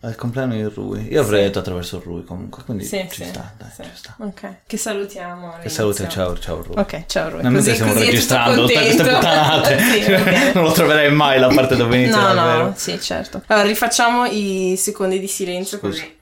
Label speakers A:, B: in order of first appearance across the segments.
A: Al compleanno di Rui. Io avrei detto attraverso Rui comunque, quindi
B: Sì,
A: ci
B: sì,
A: sta, dai,
B: sì.
A: ci sta.
B: Ok, che salutiamo.
A: Che salute, ciao, ciao Rui.
B: Ok, ciao Rui.
A: Non mentre stiamo registrando tutte queste puttanate.
B: Sì, bene.
A: non lo troverei mai la parte dove inizia
B: No, no, sì, certo. Allora, rifacciamo i secondi di silenzio
A: Scusa.
B: così.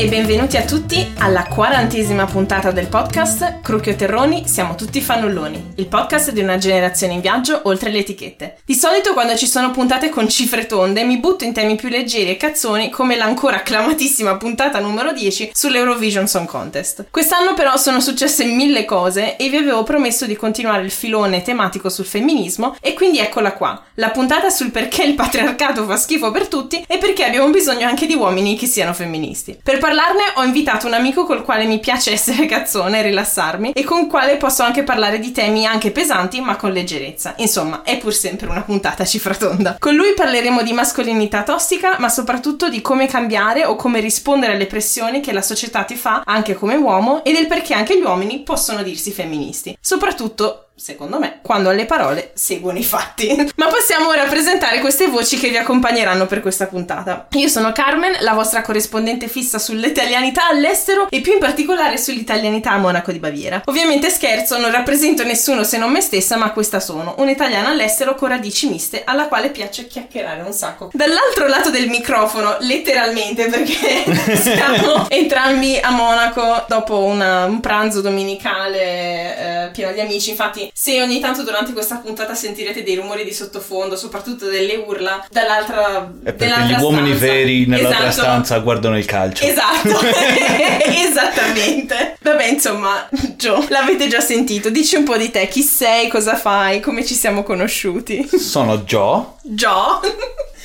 B: E benvenuti a tutti alla quarantesima puntata del podcast Crucchio Terroni, siamo tutti fannulloni, il podcast di una generazione in viaggio oltre le etichette. Di solito quando ci sono puntate con cifre tonde mi butto in temi più leggeri e cazzoni come l'ancora acclamatissima puntata numero 10 sull'Eurovision Song Contest. Quest'anno però sono successe mille cose e vi avevo promesso di continuare il filone tematico sul femminismo e quindi eccola qua, la puntata sul perché il patriarcato fa schifo per tutti e perché abbiamo bisogno anche di uomini che siano femministi. Per parlarne ho invitato un amico col quale mi piace essere cazzone e rilassarmi e con quale posso anche parlare di temi anche pesanti ma con leggerezza. Insomma, è pur sempre una puntata cifratonda. Con lui parleremo di mascolinità tossica ma soprattutto di come cambiare o come rispondere alle pressioni che la società ti fa anche come uomo e del perché anche gli uomini possono dirsi femministi. Soprattutto secondo me, quando alle parole seguono i fatti. Ma passiamo ora presentare queste voci che vi accompagneranno per questa puntata. Io sono Carmen, la vostra corrispondente fissa sull'italianità all'estero e più in particolare sull'italianità a Monaco di Baviera. Ovviamente scherzo, non rappresento nessuno se non me stessa, ma questa sono, un'italiana all'estero con radici miste alla quale piace chiacchierare un sacco. Dall'altro lato del microfono, letteralmente, perché siamo entrambi a Monaco dopo una- un pranzo domenicale eh, pieno di amici. Infatti, se ogni tanto durante questa puntata sentirete dei rumori di sottofondo, soprattutto delle urla, dall'altra
A: È perché gli uomini
B: stanza-
A: veri nell'altra
B: Esatto.
A: stanza guardano il calcio.
B: Esatto, esattamente. Vabbè, insomma, Gio, l'avete già sentito. Dici un po' di te, chi sei, cosa fai, come ci siamo conosciuti.
A: Sono Joe.
B: Gio?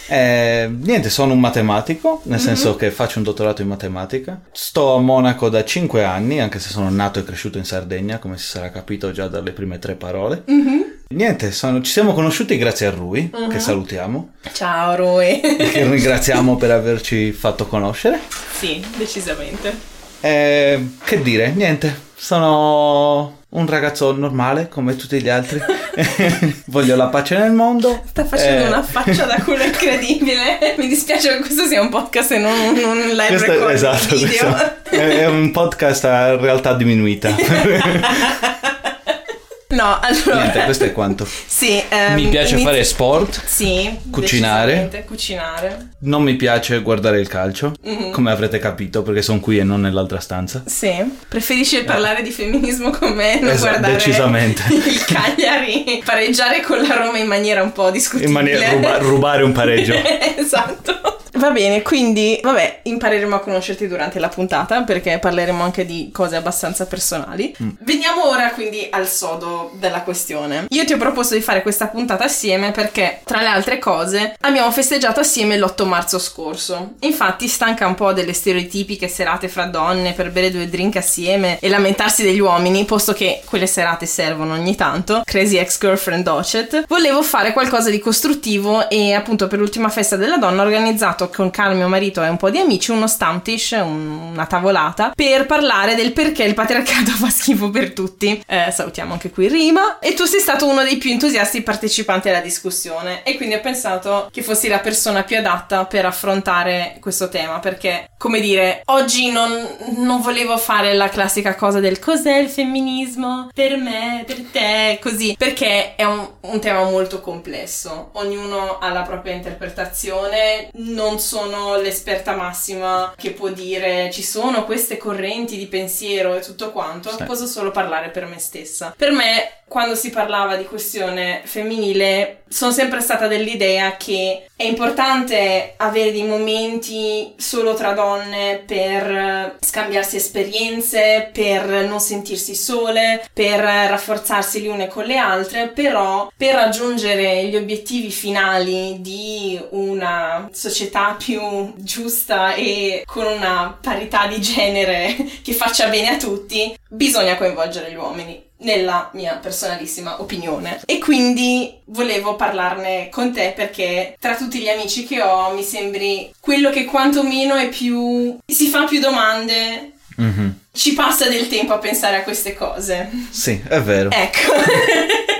A: Eh, niente, sono un matematico, nel
B: Mhm.
A: senso che faccio un dottorato in matematica. Sto a Monaco da 5 anni, anche se sono nato e cresciuto in Sardegna, come si sarà capito già dalle prime tre parole.
B: Mhm.
A: Niente, sono- ci siamo conosciuti grazie a Rui, che salutiamo,
B: Ciao, Rui.
A: che ringraziamo per averci fatto conoscere.
B: sì, decisamente.
A: Eh, che dire, niente, sono un ragazzo normale come tutti gli altri. Voglio la pace nel mondo.
B: Sta facendo
A: Eh,
B: una faccia da culo incredibile. Mi dispiace che questo sia un podcast e non un, un live
A: questo esatto,
B: video.
A: questo è è un podcast a realtà diminuita.
B: No, allora.
A: Niente, questo è quanto.
B: Sì, ehm,
A: Mi piace
B: inizi-
A: fare sport,
B: Sì,
A: Cucinare.
B: Cucinare.
A: non mi piace guardare il calcio,
B: Mhm.
A: come avrete capito, perché sono qui e non nell'altra stanza.
B: Sì, preferisci parlare di femminismo con me, non
A: Esatto,
B: guardare
A: decisamente.
B: il Cagliari pareggiare con la Roma in maniera un po' discutibile.
A: In maniera ruba- rubare un pareggio.
B: esatto. Va bene, quindi, vabbè, impareremo a conoscerti durante la puntata perché parleremo anche di cose abbastanza personali.
A: Mm.
B: Veniamo ora quindi al sodo della questione. Io ti ho proposto di fare questa puntata assieme perché, tra le altre cose, abbiamo festeggiato assieme l'8 marzo scorso. Infatti, stanca un po' delle stereotipiche serate fra donne per bere due drink assieme e lamentarsi degli uomini, posto che quelle serate servono ogni tanto, Crazy Ex-Girlfriend Docet, volevo fare qualcosa di costruttivo e appunto per l'ultima festa della donna ho organizzato con Carlo, mio marito e un po' di amici uno stamtish, un- una tavolata, per parlare del perché il patriarcato fa schifo per tutti. Eh, salutiamo anche qui Rima. E tu sei stato uno dei più entusiasti partecipanti alla discussione e quindi ho pensato che fossi la persona più adatta per affrontare questo tema perché, come dire, oggi non, non volevo fare la classica cosa del cos'è il femminismo per me, per te, così, perché è un, un tema molto complesso. Ognuno ha la propria interpretazione, non sono l'esperta massima che può dire ci sono queste correnti di pensiero e tutto quanto,
A: Sì.
B: posso solo parlare per me stessa. Per me, quando si parlava di questione femminile, sono sempre stata dell'idea che è importante avere dei momenti solo tra donne per scambiarsi esperienze, per non sentirsi sole, per rafforzarsi le une con le altre, però per raggiungere gli obiettivi finali di una società società più giusta e con una parità di genere che faccia bene a tutti, bisogna coinvolgere gli uomini nella mia personalissima opinione. E quindi volevo parlarne con te perché tra tutti gli amici che ho mi sembri quello che quantomeno è più... si fa più domande.
A: Mm-hmm.
B: Ci passa del tempo a pensare a queste cose.
A: Sì, è vero.
B: Ecco.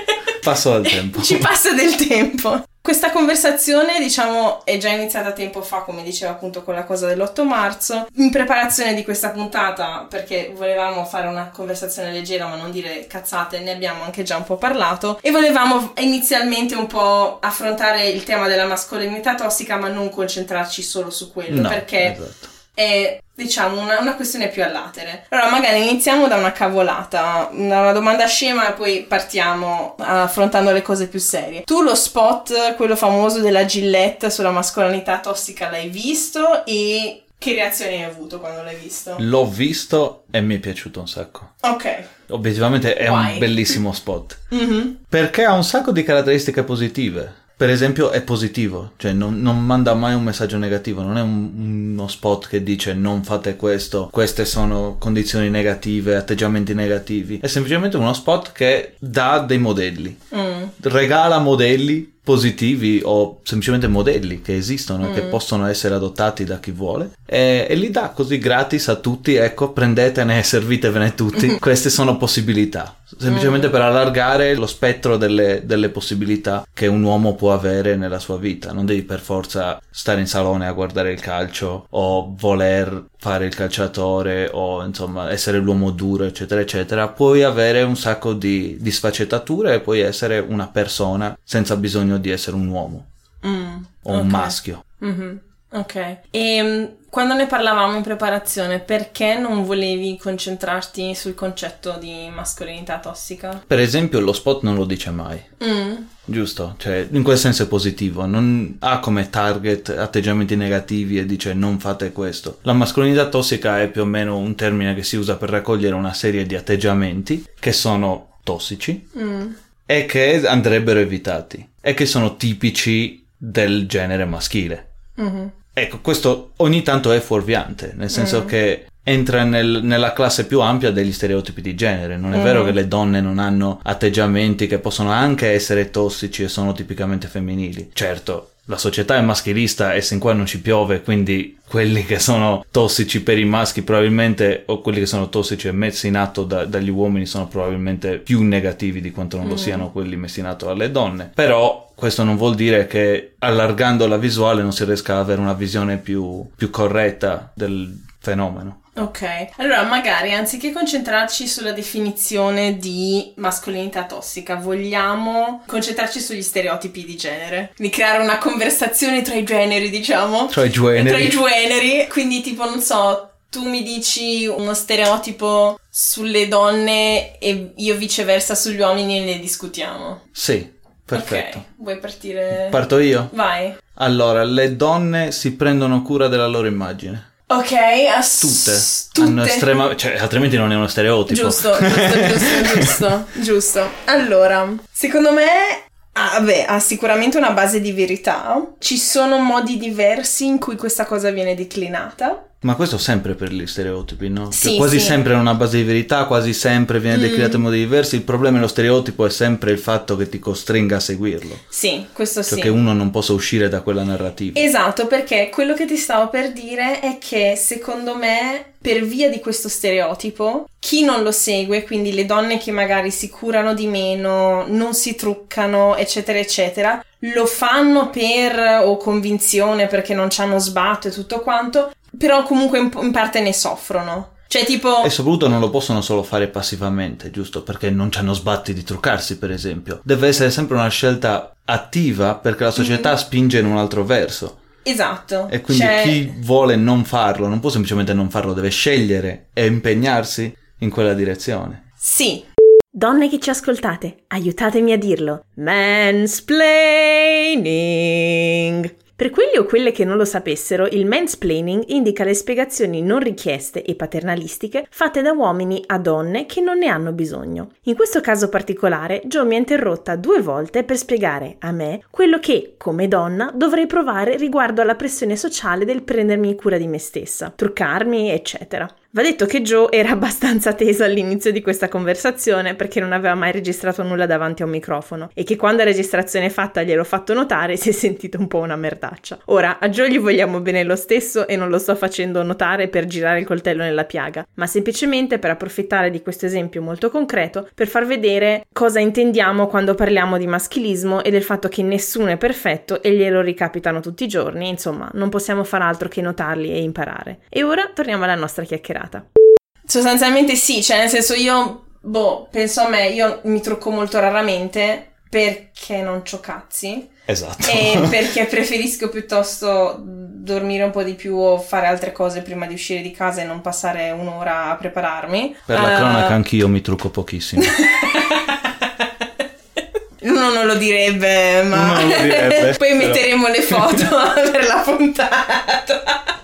A: Passo del tempo.
B: Ci passa del tempo. Questa conversazione, diciamo, è già iniziata tempo fa, come diceva appunto con la cosa dell'8 marzo. In preparazione di questa puntata, perché volevamo fare una conversazione leggera ma non dire cazzate, ne abbiamo anche già un po' parlato. E volevamo inizialmente un po' affrontare il tema della mascolinità tossica, ma non concentrarci solo su quello,
A: No,
B: perché
A: esatto.
B: è diciamo una, una questione più allatere. Allora, magari iniziamo da una cavolata, da una domanda scema e poi partiamo affrontando le cose più serie. Tu lo spot, quello famoso della Gillette sulla mascolinità tossica, l'hai visto e che reazioni hai avuto quando l'hai visto?
A: L'ho visto e mi è piaciuto un sacco.
B: Ok.
A: Obiettivamente è
B: Why?
A: un bellissimo spot.
B: Mhm.
A: Perché ha un sacco di caratteristiche positive. Per esempio è positivo, cioè non, non manda mai un messaggio negativo, non è un- uno spot che dice non fate questo, queste sono condizioni negative, atteggiamenti negativi. È semplicemente uno spot che dà dei modelli,
B: Mm.
A: regala modelli positivi o semplicemente modelli che esistono e che possono essere adottati da chi vuole. E, e li dà così gratis a tutti, ecco prendetene e servitevene tutti, queste sono possibilità, semplicemente per allargare lo spettro delle, delle possibilità che un uomo può avere nella sua vita, non devi per forza stare in salone a guardare il calcio o voler fare il calciatore o insomma essere l'uomo duro eccetera eccetera puoi avere un sacco di, di sfaccettature e puoi essere una persona senza bisogno di essere un uomo
B: Mm.
A: o un
B: Ok.
A: maschio
B: Mhm. Ok. E mm, quando ne parlavamo in preparazione, perché non volevi concentrarti sul concetto di mascolinità tossica?
A: per esempio lo spot non lo dice mai
B: Mm.
A: giusto cioè in quel senso è positivo non ha come target atteggiamenti negativi e dice non fate questo la mascolinità tossica è più o meno un termine che si usa per raccogliere una serie di atteggiamenti che sono tossici
B: Mm.
A: e che andrebbero evitati e che sono tipici del genere maschile.
B: Mhm.
A: Ecco, questo ogni tanto è fuorviante, nel senso che entra nel- nella classe più ampia degli stereotipi di genere. Non è vero che le donne non hanno atteggiamenti che possono anche essere tossici e sono tipicamente femminili. Certo, la società è maschilista e sin qua non ci piove, quindi quelli che sono tossici per i maschi probabilmente, o quelli che sono tossici e messi in atto da- dagli uomini sono probabilmente più negativi di quanto non lo siano quelli messi in atto dalle donne. Però questo non vuol dire che allargando la visuale non si riesca ad avere una visione più, più corretta del fenomeno.
B: Ok, allora magari anziché concentrarci sulla definizione di mascolinità tossica, vogliamo concentrarci sugli stereotipi di genere, quindi creare una conversazione tra i generi, diciamo.
A: Tra i generi.
B: Tra i generi, quindi tipo, non so, tu mi dici uno stereotipo sulle donne e io viceversa sugli uomini e ne discutiamo.
A: Sì, perfetto.
B: Ok, vuoi partire?
A: Parto io?
B: Vai.
A: Allora, le donne si prendono cura della loro immagine.
B: Ok, ass-
A: Tutte.
B: tutte.
A: Hanno estrema... cioè, altrimenti non è uno stereotipo.
B: Giusto, giusto, giusto, giusto, giusto. Allora, secondo me, ah, vabbè, ha sicuramente una base di verità. Ci sono modi diversi in cui questa cosa viene declinata.
A: Ma questo sempre per gli stereotipi, no? Cioè,
B: Sì,
A: quasi
B: sì.
A: sempre è una base di verità, quasi sempre viene
B: Mm.
A: declinato in modi diversi. Il problema dello stereotipo è sempre il fatto che ti costringa a seguirlo.
B: Sì, questo
A: Cioè
B: sì.
A: che uno non possa uscire da quella narrativa.
B: Esatto, perché quello che ti stavo per dire è che secondo me, per via di questo stereotipo, chi non lo segue, quindi le donne che magari si curano di meno, non si truccano, eccetera, eccetera, lo fanno per o convinzione perché non ci hanno sbatto e tutto quanto, però comunque in, in parte ne soffrono. Cioè, tipo.
A: E soprattutto non lo possono solo fare passivamente, giusto? Perché non ci hanno sbatti di truccarsi, per esempio. Deve essere sempre una scelta attiva perché la società spinge in un altro verso.
B: Esatto.
A: E quindi
B: Cioè-
A: chi vuole non farlo non può semplicemente non farlo, deve scegliere e impegnarsi in quella direzione.
B: Sì,
C: Donne che ci ascoltate, aiutatemi a dirlo. Mansplaining.
B: Per quelli o quelle che non lo sapessero, il mansplaining indica le spiegazioni non richieste e paternalistiche fatte da uomini a donne che non ne hanno bisogno. In questo caso particolare, Joe mi ha interrotta due volte per spiegare a me quello che, come donna, dovrei provare riguardo alla pressione sociale del prendermi cura di me stessa, truccarmi, eccetera. Va detto che Joe era abbastanza teso all'inizio di questa conversazione perché non aveva mai registrato nulla davanti a un microfono e che quando la registrazione è fatta gliel'ho fatto notare si è sentito un po' una merdaccia. Ora, a Joe gli vogliamo bene lo stesso e non lo sto facendo notare per girare il coltello nella piaga, ma semplicemente per approfittare di questo esempio molto concreto per far vedere cosa intendiamo quando parliamo di maschilismo e del fatto che nessuno è perfetto e glielo ricapitano tutti i giorni, insomma, non possiamo far altro che notarli e imparare. E ora torniamo alla nostra chiacchierata serata. Sostanzialmente sì, cioè nel senso io, boh, penso a me, io mi trucco molto raramente perché non c'ho cazzi.
A: Esatto.
B: E perché preferisco piuttosto dormire un po' di più o fare altre cose prima di uscire di casa e non passare un'ora a prepararmi.
A: Per la uh... cronaca anch'io mi trucco pochissimo.
B: Uno non lo direbbe, ma
A: lo direbbe,
B: poi metteremo le foto per la puntata.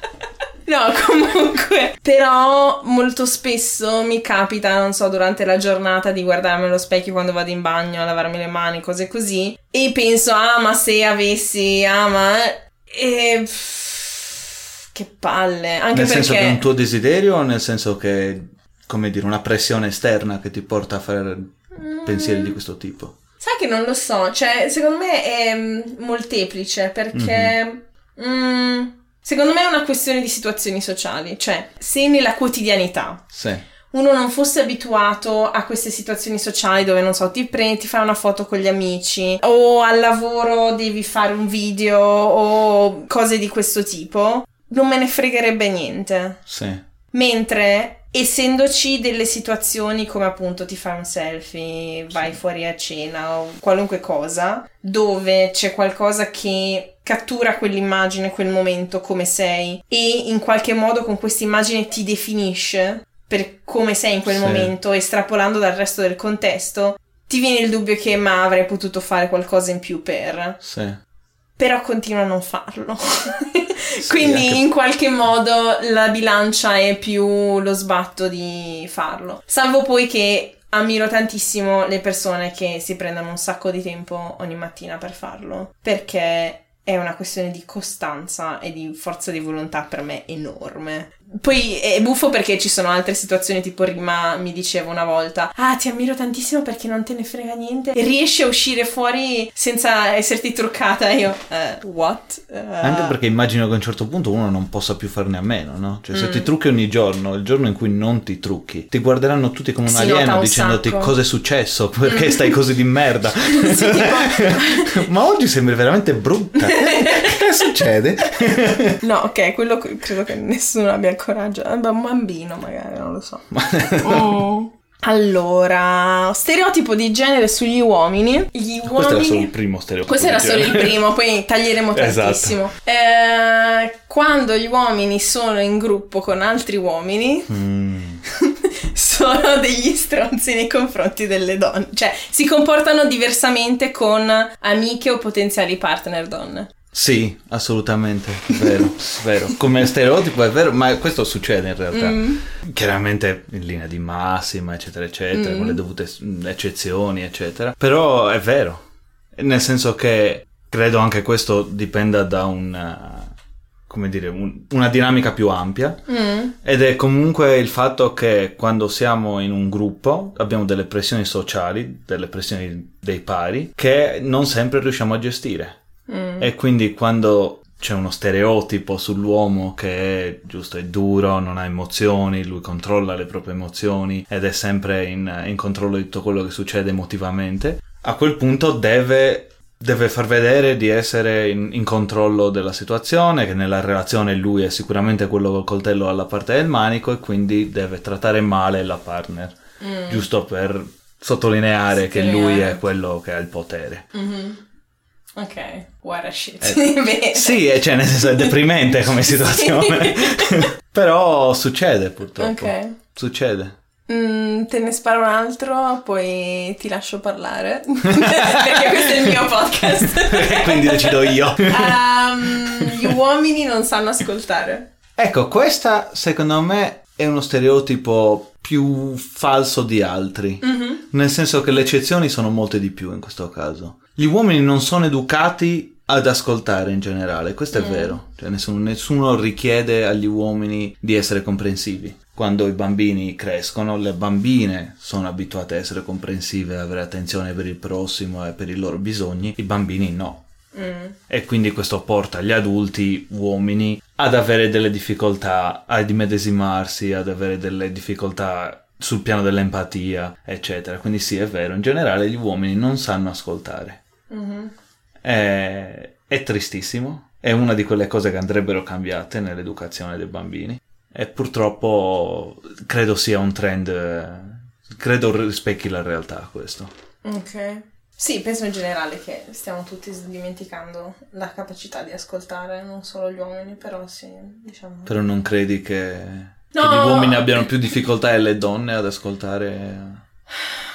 B: No, comunque. Però molto spesso mi capita, non so, durante la giornata di guardarmi allo specchio quando vado in bagno a lavarmi le mani, cose così. E penso, ah, ma se avessi, ah, ma. E. Che palle. Anche
A: nel
B: perché...
A: senso che è un tuo desiderio o nel senso che, come dire, una pressione esterna che ti porta a fare mm. pensieri di questo tipo?
B: Sai che non lo so, cioè, secondo me è mm, molteplice perché. Mm-hmm. Mm, Secondo me è una questione di situazioni sociali, cioè se nella quotidianità
A: sì.
B: uno non fosse abituato a queste situazioni sociali dove non so, ti prendi, ti fai una foto con gli amici o al lavoro devi fare un video o cose di questo tipo, non me ne fregherebbe niente.
A: Sì.
B: Mentre essendoci delle situazioni come appunto ti fai un selfie, vai fuori a cena o qualunque cosa, dove c'è qualcosa che cattura quell'immagine, quel momento come sei e in qualche modo con questa immagine ti definisce per come sei in quel sì. momento, estrapolando dal resto del contesto, ti viene il dubbio che ma avrei potuto fare qualcosa in più per.
A: Sì
B: però continua a non farlo. sì, Quindi anche... in qualche modo la bilancia è più lo sbatto di farlo. Salvo poi che ammiro tantissimo le persone che si prendono un sacco di tempo ogni mattina per farlo, perché è una questione di costanza e di forza di volontà per me enorme. Poi è buffo perché ci sono altre situazioni, tipo Rima mi diceva una volta: Ah, ti ammiro tantissimo perché non te ne frega niente e riesci a uscire fuori senza esserti truccata. Io, uh, what? Uh...
A: Anche perché immagino che a un certo punto uno non possa più farne a meno, no? Cioè, se mm. ti trucchi ogni giorno, il giorno in cui non ti trucchi, ti guarderanno tutti come un si alieno un dicendoti sacco. cosa è successo, perché stai così di merda. sì, tipo... Ma oggi sembri veramente brutta. che succede?
B: no, ok, quello credo che nessuno abbia coraggio. Un bambino, magari, non lo so. mm. Allora, stereotipo di genere sugli uomini. Gli uomini...
A: Questo era solo il primo stereotipo.
B: Questo era solo il primo, poi taglieremo esatto. tantissimo. Esatto. Eh, quando gli uomini sono in gruppo con altri uomini, mm. sono degli stronzi nei confronti delle donne. Cioè, si comportano diversamente con amiche o potenziali partner donne.
A: Sì, assolutamente, vero, vero. Come stereotipo è vero, ma questo succede in realtà. Mm. Chiaramente in linea di massima, eccetera, eccetera, mm. con le dovute eccezioni, eccetera. Però è vero, nel senso che credo anche questo dipenda da una, come dire, un, una dinamica più ampia mm. ed è comunque il fatto che quando siamo in un gruppo abbiamo delle pressioni sociali, delle pressioni dei pari che non sempre riusciamo a gestire Mm. E quindi quando c'è uno stereotipo sull'uomo che è giusto, è duro, non ha emozioni, lui controlla le proprie emozioni ed è sempre in, in controllo di tutto quello che succede emotivamente, a quel punto deve deve far vedere di essere in, in, controllo della situazione, che nella relazione lui è sicuramente quello col coltello alla parte del manico e quindi deve trattare male la partner, mm. giusto per sottolineare che lui è quello che ha il potere.
B: Mm-hmm. Ok, what a shit. Eh,
A: sì, cioè nel senso è deprimente come situazione. Però succede purtroppo. Ok. Succede.
B: Mm, te ne sparo un altro, poi ti lascio parlare. Perché questo è il mio podcast.
A: Quindi decido io.
B: Um, gli uomini non sanno ascoltare.
A: Ecco, questa secondo me è uno stereotipo più falso di altri.
B: Mm-hmm.
A: Nel senso che le eccezioni sono molte di più in questo caso. Gli uomini non sono educati ad ascoltare in generale, questo è
B: Mm.
A: vero. Cioè, nessuno, nessuno richiede agli uomini di essere comprensivi. Quando i bambini crescono, le bambine sono abituate a essere comprensive, ad avere attenzione per il prossimo e per i loro bisogni, i bambini no.
B: Mm.
A: E quindi questo porta gli adulti, uomini, ad avere delle difficoltà, ad immedesimarsi, ad avere delle difficoltà sul piano dell'empatia, eccetera. Quindi sì, è vero, in generale gli uomini non sanno ascoltare.
B: Mhm.
A: È, è tristissimo, è una di quelle cose che andrebbero cambiate nell'educazione dei bambini e purtroppo credo sia un trend, credo rispecchi la realtà questo.
B: Ok. Sì, penso in generale che stiamo tutti dimenticando la capacità di ascoltare, non solo gli uomini, però sì, diciamo.
A: Però non credi che, che
B: No.
A: gli uomini abbiano più difficoltà e le donne ad ascoltare?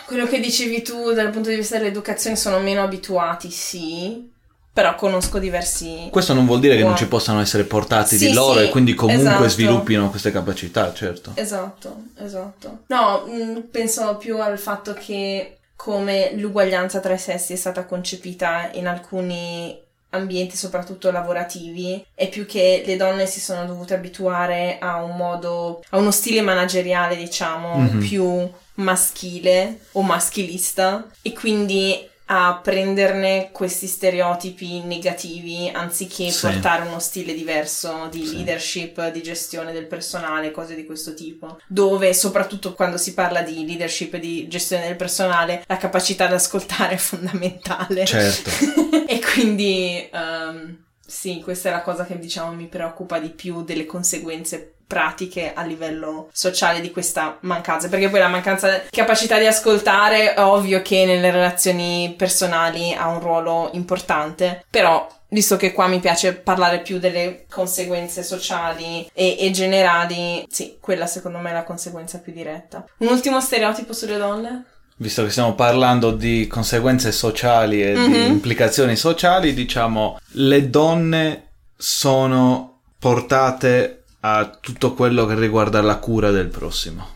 B: Quello che dicevi tu dal punto di vista dell'educazione sono meno abituati, sì, però conosco diversi...
A: Questo non vuol dire che non ci possano essere portati
B: Sì,
A: di loro
B: sì,
A: e quindi comunque
B: esatto.
A: sviluppino queste capacità, certo.
B: Esatto, esatto. No, mh, penso più al fatto che come l'uguaglianza tra i sessi è stata concepita in alcuni ambienti, soprattutto lavorativi, è più che le donne si sono dovute abituare a un modo, a uno stile manageriale, diciamo,
A: Mhm.
B: più maschile o maschilista e quindi a prenderne questi stereotipi negativi anziché
A: Sì.
B: portare uno stile diverso di
A: Sì.
B: leadership, di gestione del personale, cose di questo tipo. Dove, soprattutto quando si parla di leadership e di gestione del personale, la capacità di ascoltare è fondamentale.
A: Certo.
B: e quindi, ehm, sì, questa è la cosa che diciamo mi preoccupa di più delle conseguenze pratiche a livello sociale di questa mancanza. Perché poi la mancanza di capacità di ascoltare è ovvio che nelle relazioni personali ha un ruolo importante. Però visto che qua mi piace parlare più delle conseguenze sociali e, e generali sì quella secondo me è la conseguenza più diretta. Un ultimo stereotipo sulle donne?
A: Visto che stiamo parlando di conseguenze sociali e di
B: Mhm.
A: implicazioni sociali, diciamo, le donne sono portate a tutto quello che riguarda la cura del prossimo.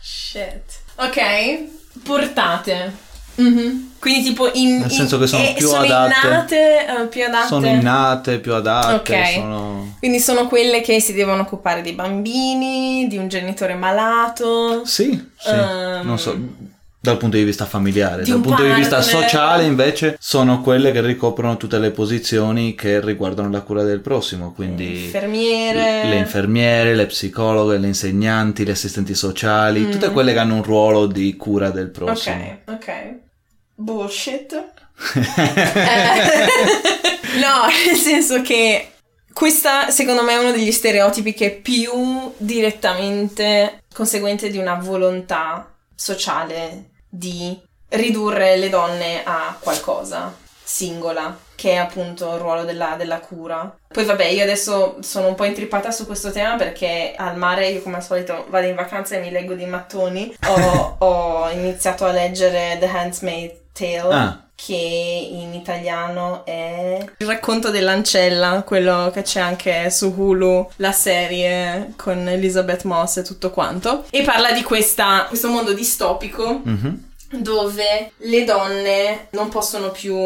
B: Shit. Ok, portate. Mhm. Quindi tipo in...
A: Nel senso che sono
B: eh,
A: più
B: sono
A: adatte.
B: innate, eh, più adatte.
A: Sono innate, più adatte,
B: Ok.
A: sono...
B: Quindi sono quelle che si devono occupare dei bambini, di un genitore malato.
A: Sì, sì,
B: Ehm,
A: non so, dal punto di vista familiare.
B: di
A: Dal
B: un
A: punto di vista sociale, invece, sono quelle che ricoprono tutte le posizioni che riguardano la cura del prossimo, quindi...
B: Infermiere.
A: Le infermiere, le psicologhe, le insegnanti, le assistenti sociali,
B: Mm.
A: tutte quelle che hanno un ruolo di cura del prossimo.
B: Ok, ok. Bullshit. Eh, no, nel senso che questa secondo me è uno degli stereotipi che è più direttamente conseguente di una volontà sociale di ridurre le donne a qualcosa singola, che è appunto il ruolo della, della cura. Poi vabbè, io adesso sono un po' intrippata su questo tema perché al mare io come al solito vado in vacanza e mi leggo dei mattoni. Ho, ho iniziato a leggere The Handmaid's Tale.
A: Ah.
B: Che in italiano è il racconto dell'ancella, quello che c'è anche su Hulu, la serie con Elizabeth Moss e tutto quanto. E parla di questa, questo mondo distopico
A: Mhm.
B: dove le donne non possono più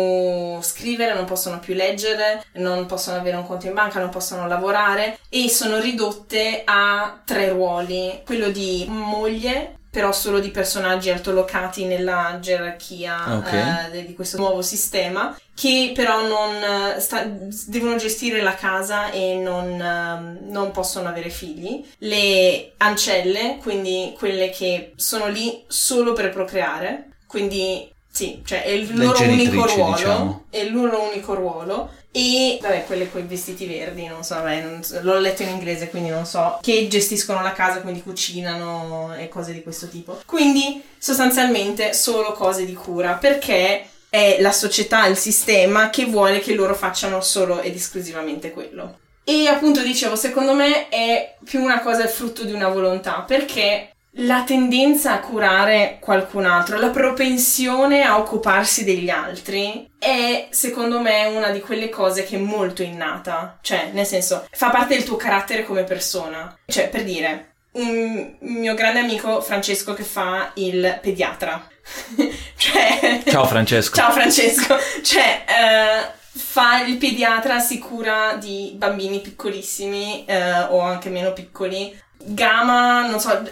B: scrivere, non possono più leggere, non possono avere un conto in banca, non possono lavorare e sono ridotte a tre ruoli, quello di moglie, però solo di personaggi altolocati nella gerarchia
A: Ok.
B: eh, di questo nuovo sistema, che però non eh, sta- devono gestire la casa e non, ehm, non possono avere figli. Le ancelle, quindi quelle che sono lì solo per procreare, quindi sì, cioè è il loro unico ruolo,
A: diciamo.
B: è il loro unico ruolo. E vabbè, quelle con i vestiti verdi, non so, vabbè, non so, l'ho letto in inglese, quindi non so, che gestiscono la casa, quindi cucinano e cose di questo tipo. Quindi sostanzialmente solo cose di cura, perché è la società, il sistema che vuole che loro facciano solo ed esclusivamente quello. E appunto dicevo, secondo me è più una cosa il frutto di una volontà, perché la tendenza a curare qualcun altro, la propensione a occuparsi degli altri è secondo me una di quelle cose che è molto innata, cioè nel senso fa parte del tuo carattere come persona, cioè per dire un mio grande amico Francesco che fa il pediatra, cioè
A: ciao Francesco,
B: ciao Francesco, cioè uh, fa il pediatra, si cura di bambini piccolissimi uh, o anche meno piccoli Gama, non so,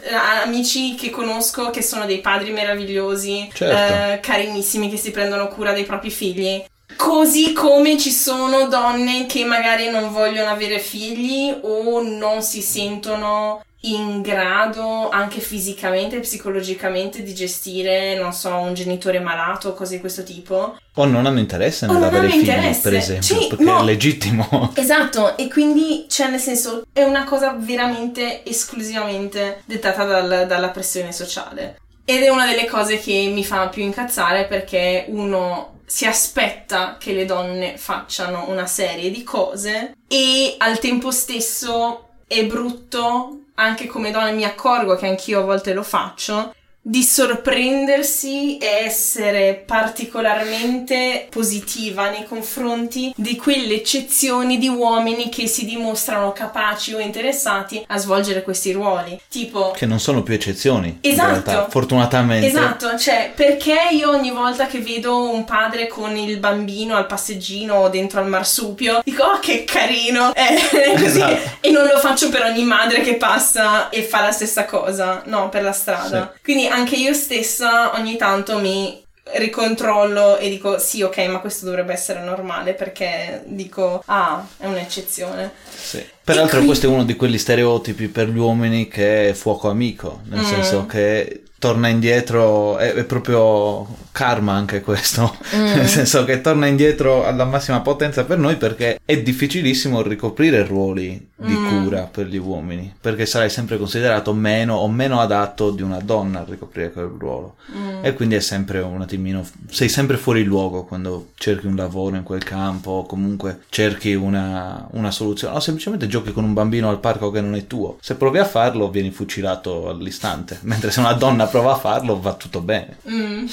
B: amici che conosco che sono dei padri meravigliosi, certo. eh, carinissimi, che si prendono cura dei propri figli. Così come ci sono donne che magari non vogliono avere figli o non si sentono in grado anche fisicamente e psicologicamente di gestire, non so, un genitore malato o cose di questo tipo.
A: O non hanno interesse nell'avere figli, interesse. per esempio, sì, perché no. è legittimo.
B: Esatto, e quindi, cioè, nel senso, è una cosa veramente esclusivamente dettata dal, dalla pressione sociale. Ed è una delle cose che mi fa più incazzare perché uno si aspetta che le donne facciano una serie di cose e al tempo stesso è brutto anche come donna mi accorgo che anch'io a volte lo faccio, di sorprendersi e essere particolarmente positiva nei confronti di quelle eccezioni di uomini che si dimostrano capaci o interessati a svolgere questi ruoli. Tipo
A: che non sono più eccezioni. Esatto. Realtà, fortunatamente.
B: Esatto, cioè perché io ogni volta che vedo un padre con il bambino al passeggino o dentro al marsupio dico "Oh, che carino". Eh, esatto. e non lo faccio per ogni madre che passa e fa la stessa cosa, no, per la strada. Sì. Quindi anche io stessa ogni tanto mi ricontrollo e dico sì ok ma questo dovrebbe essere normale perché dico ah è un'eccezione
A: sì. peraltro qui... questo è uno di quegli stereotipi per gli uomini che è fuoco amico nel mm. senso che torna indietro, è, è, proprio karma anche questo, mm. nel senso che torna indietro alla massima potenza per noi perché è difficilissimo ricoprire ruoli di mm. cura per gli uomini, perché sarai sempre considerato meno o meno adatto di una donna a ricoprire quel ruolo mm. e quindi è sempre un attimino, sei sempre fuori luogo quando cerchi un lavoro in quel campo o comunque cerchi una, una soluzione o semplicemente giochi con un bambino al parco che non è tuo, se provi a farlo vieni fucilato all'istante, mentre se una donna prova a farlo va tutto bene.
B: Mm.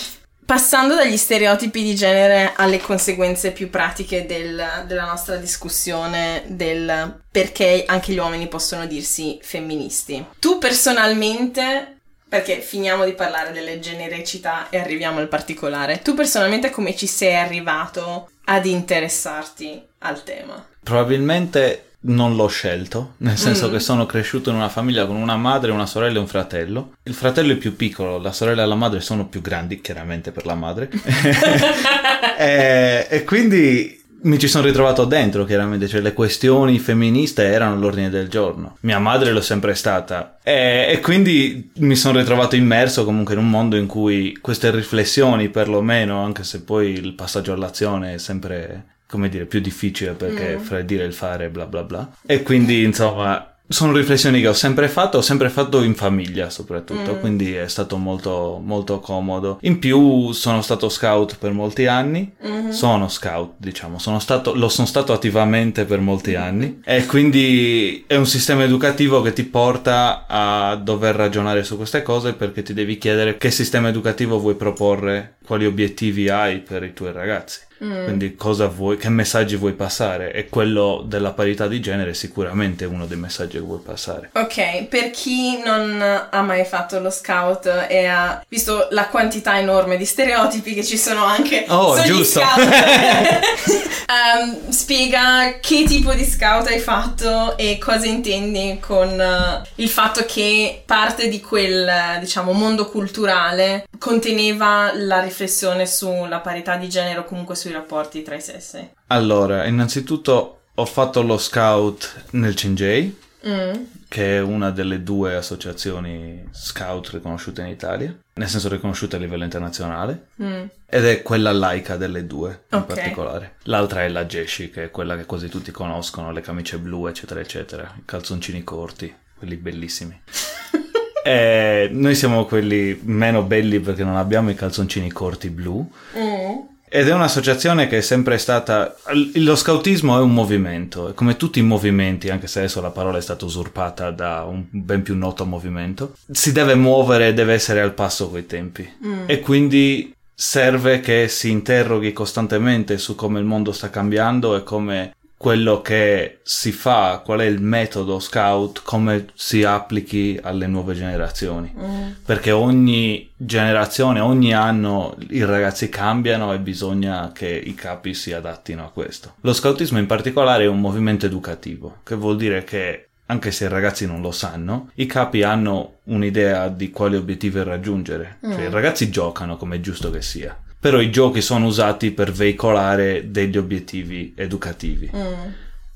B: Passando dagli stereotipi di genere alle conseguenze più pratiche del, della nostra discussione del perché anche gli uomini possono dirsi femministi. Tu personalmente, perché finiamo di parlare delle genericità e arriviamo al particolare, tu personalmente come ci sei arrivato ad interessarti al tema?
A: Probabilmente non l'ho scelto, nel senso mm. che sono cresciuto in una famiglia con una madre, una sorella e un fratello. Il fratello è più piccolo, la sorella e la madre sono più grandi, chiaramente per la madre. e, e, quindi mi ci sono ritrovato dentro, chiaramente, cioè le questioni femministe erano all'ordine del giorno. Mia madre l'ho sempre stata. E, e quindi mi sono ritrovato immerso comunque in un mondo in cui queste riflessioni, perlomeno, anche se poi il passaggio all'azione è sempre come dire, più difficile perché mm. fra il dire e il fare, bla bla bla. E quindi, insomma, sono riflessioni che ho sempre fatto, ho sempre fatto in famiglia soprattutto, mm. quindi è stato molto, molto comodo. In più sono stato scout per molti anni, mm-hmm. sono scout diciamo, sono stato, lo sono stato attivamente per molti anni e quindi è un sistema educativo che ti porta a dover ragionare su queste cose perché ti devi chiedere che sistema educativo vuoi proporre, quali obiettivi hai per i tuoi ragazzi. Mm. Quindi cosa vuoi, che messaggi vuoi passare? E quello della parità di genere è sicuramente uno dei messaggi che vuoi passare.
B: Ok, per chi non ha mai fatto lo scout e ha visto la quantità enorme di stereotipi che ci sono anche
A: oh, giusto.
B: um, spiega che tipo di scout hai fatto e cosa intendi con uh, il fatto che parte di quel, diciamo, mondo culturale conteneva la riflessione sulla parità di genere o comunque sui rapporti tra i sessi?
A: Allora, innanzitutto ho fatto lo scout nel CNJ, mm. che è una delle due associazioni scout riconosciute in Italia, nel senso riconosciute a livello internazionale, mm. ed è quella laica delle due in okay. particolare. L'altra è la Jeshi, che è quella che quasi tutti conoscono, le camicie blu, eccetera, eccetera, i calzoncini corti, quelli bellissimi. E noi siamo quelli meno belli perché non abbiamo i calzoncini corti blu. Mm. Ed è un'associazione che è sempre stata... Lo scautismo è un movimento, e come tutti i movimenti, anche se adesso la parola è stata usurpata da un ben più noto movimento, si deve muovere, deve essere al passo coi tempi. Mm. E quindi serve che si interroghi costantemente su come il mondo sta cambiando e come quello che si fa, qual è il metodo scout, come si applichi alle nuove generazioni. Mm. Perché ogni generazione, ogni anno i ragazzi cambiano e bisogna che i capi si adattino a questo. Lo scoutismo in particolare è un movimento educativo, che vuol dire che anche se i ragazzi non lo sanno, i capi hanno un'idea di quali obiettivi raggiungere. Mm. Cioè, i ragazzi giocano come è giusto che sia però i giochi sono usati per veicolare degli obiettivi educativi. Mm.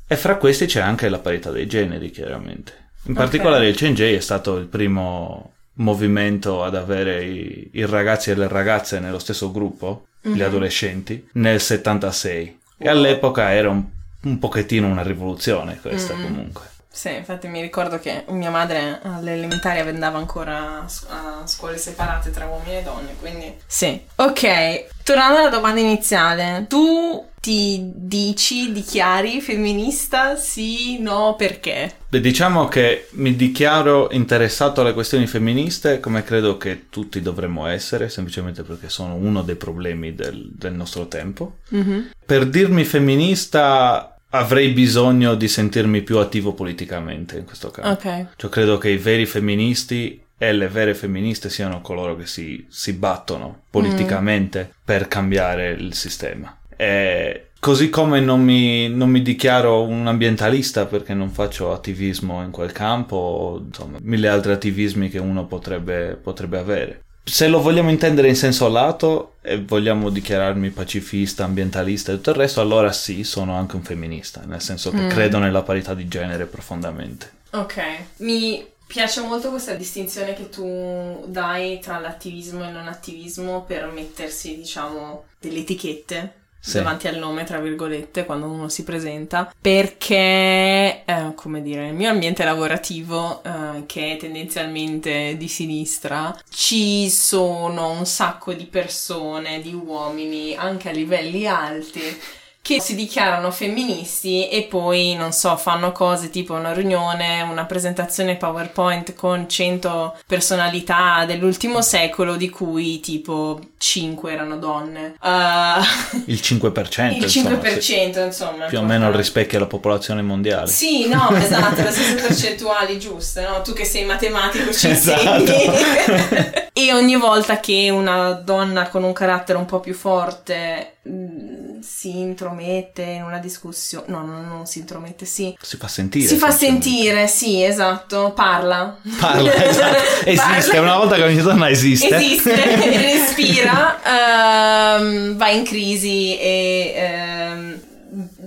A: E fra questi c'è anche la parità dei generi, chiaramente. In particolare okay. il CNJ è stato il primo movimento ad avere i, i ragazzi e le ragazze nello stesso gruppo, mm-hmm. gli adolescenti, nel 76. Wow. E all'epoca era un, un pochettino una rivoluzione questa mm-hmm. comunque.
B: Sì, infatti mi ricordo che mia madre alle elementari andava ancora a scuole separate tra uomini e donne, quindi sì. Ok, tornando alla domanda iniziale, tu ti dici, dichiari femminista? Sì, no, perché?
A: Beh, diciamo che mi dichiaro interessato alle questioni femministe come credo che tutti dovremmo essere, semplicemente perché sono uno dei problemi del, del nostro tempo. Mm-hmm. Per dirmi femminista avrei bisogno di sentirmi più attivo politicamente in questo caso.
B: Ok.
A: Cioè, credo che i veri femministi e le vere femministe siano coloro che si, si battono politicamente mm. per cambiare il sistema. E così come non mi, non mi, dichiaro un ambientalista perché non faccio attivismo in quel campo, o, insomma, mille altri attivismi che uno potrebbe, potrebbe avere se lo vogliamo intendere in senso lato e vogliamo dichiararmi pacifista, ambientalista e tutto il resto, allora sì, sono anche un femminista, nel senso che mm. credo nella parità di genere profondamente.
B: Ok, mi piace molto questa distinzione che tu dai tra l'attivismo e il non attivismo per mettersi, diciamo, delle etichette sì. davanti al nome, tra virgolette, quando uno si presenta, perché, eh, come dire, nel mio ambiente lavorativo, eh, che è tendenzialmente di sinistra, ci sono un sacco di persone, di uomini, anche a livelli alti, che si dichiarano femministi e poi, non so, fanno cose tipo una riunione, una presentazione PowerPoint con 100 personalità dell'ultimo secolo, di cui tipo 5 erano donne.
A: Uh, il 5%.
B: Il 5%, insomma. insomma
A: più o meno rispecchia la popolazione mondiale.
B: Sì, no, esatto, le stesse percentuali giuste, no? Tu che sei matematico ci esatto. e ogni volta che una donna con un carattere un po' più forte Mm, si intromette in una discussione. No, no, non si intromette, sì.
A: Si fa sentire.
B: Si fa sentire, sì, esatto. Parla.
A: Parla, esatto. Esiste, Parla. una volta che ogni donna esiste.
B: Esiste, respira, ehm, va in crisi e ehm,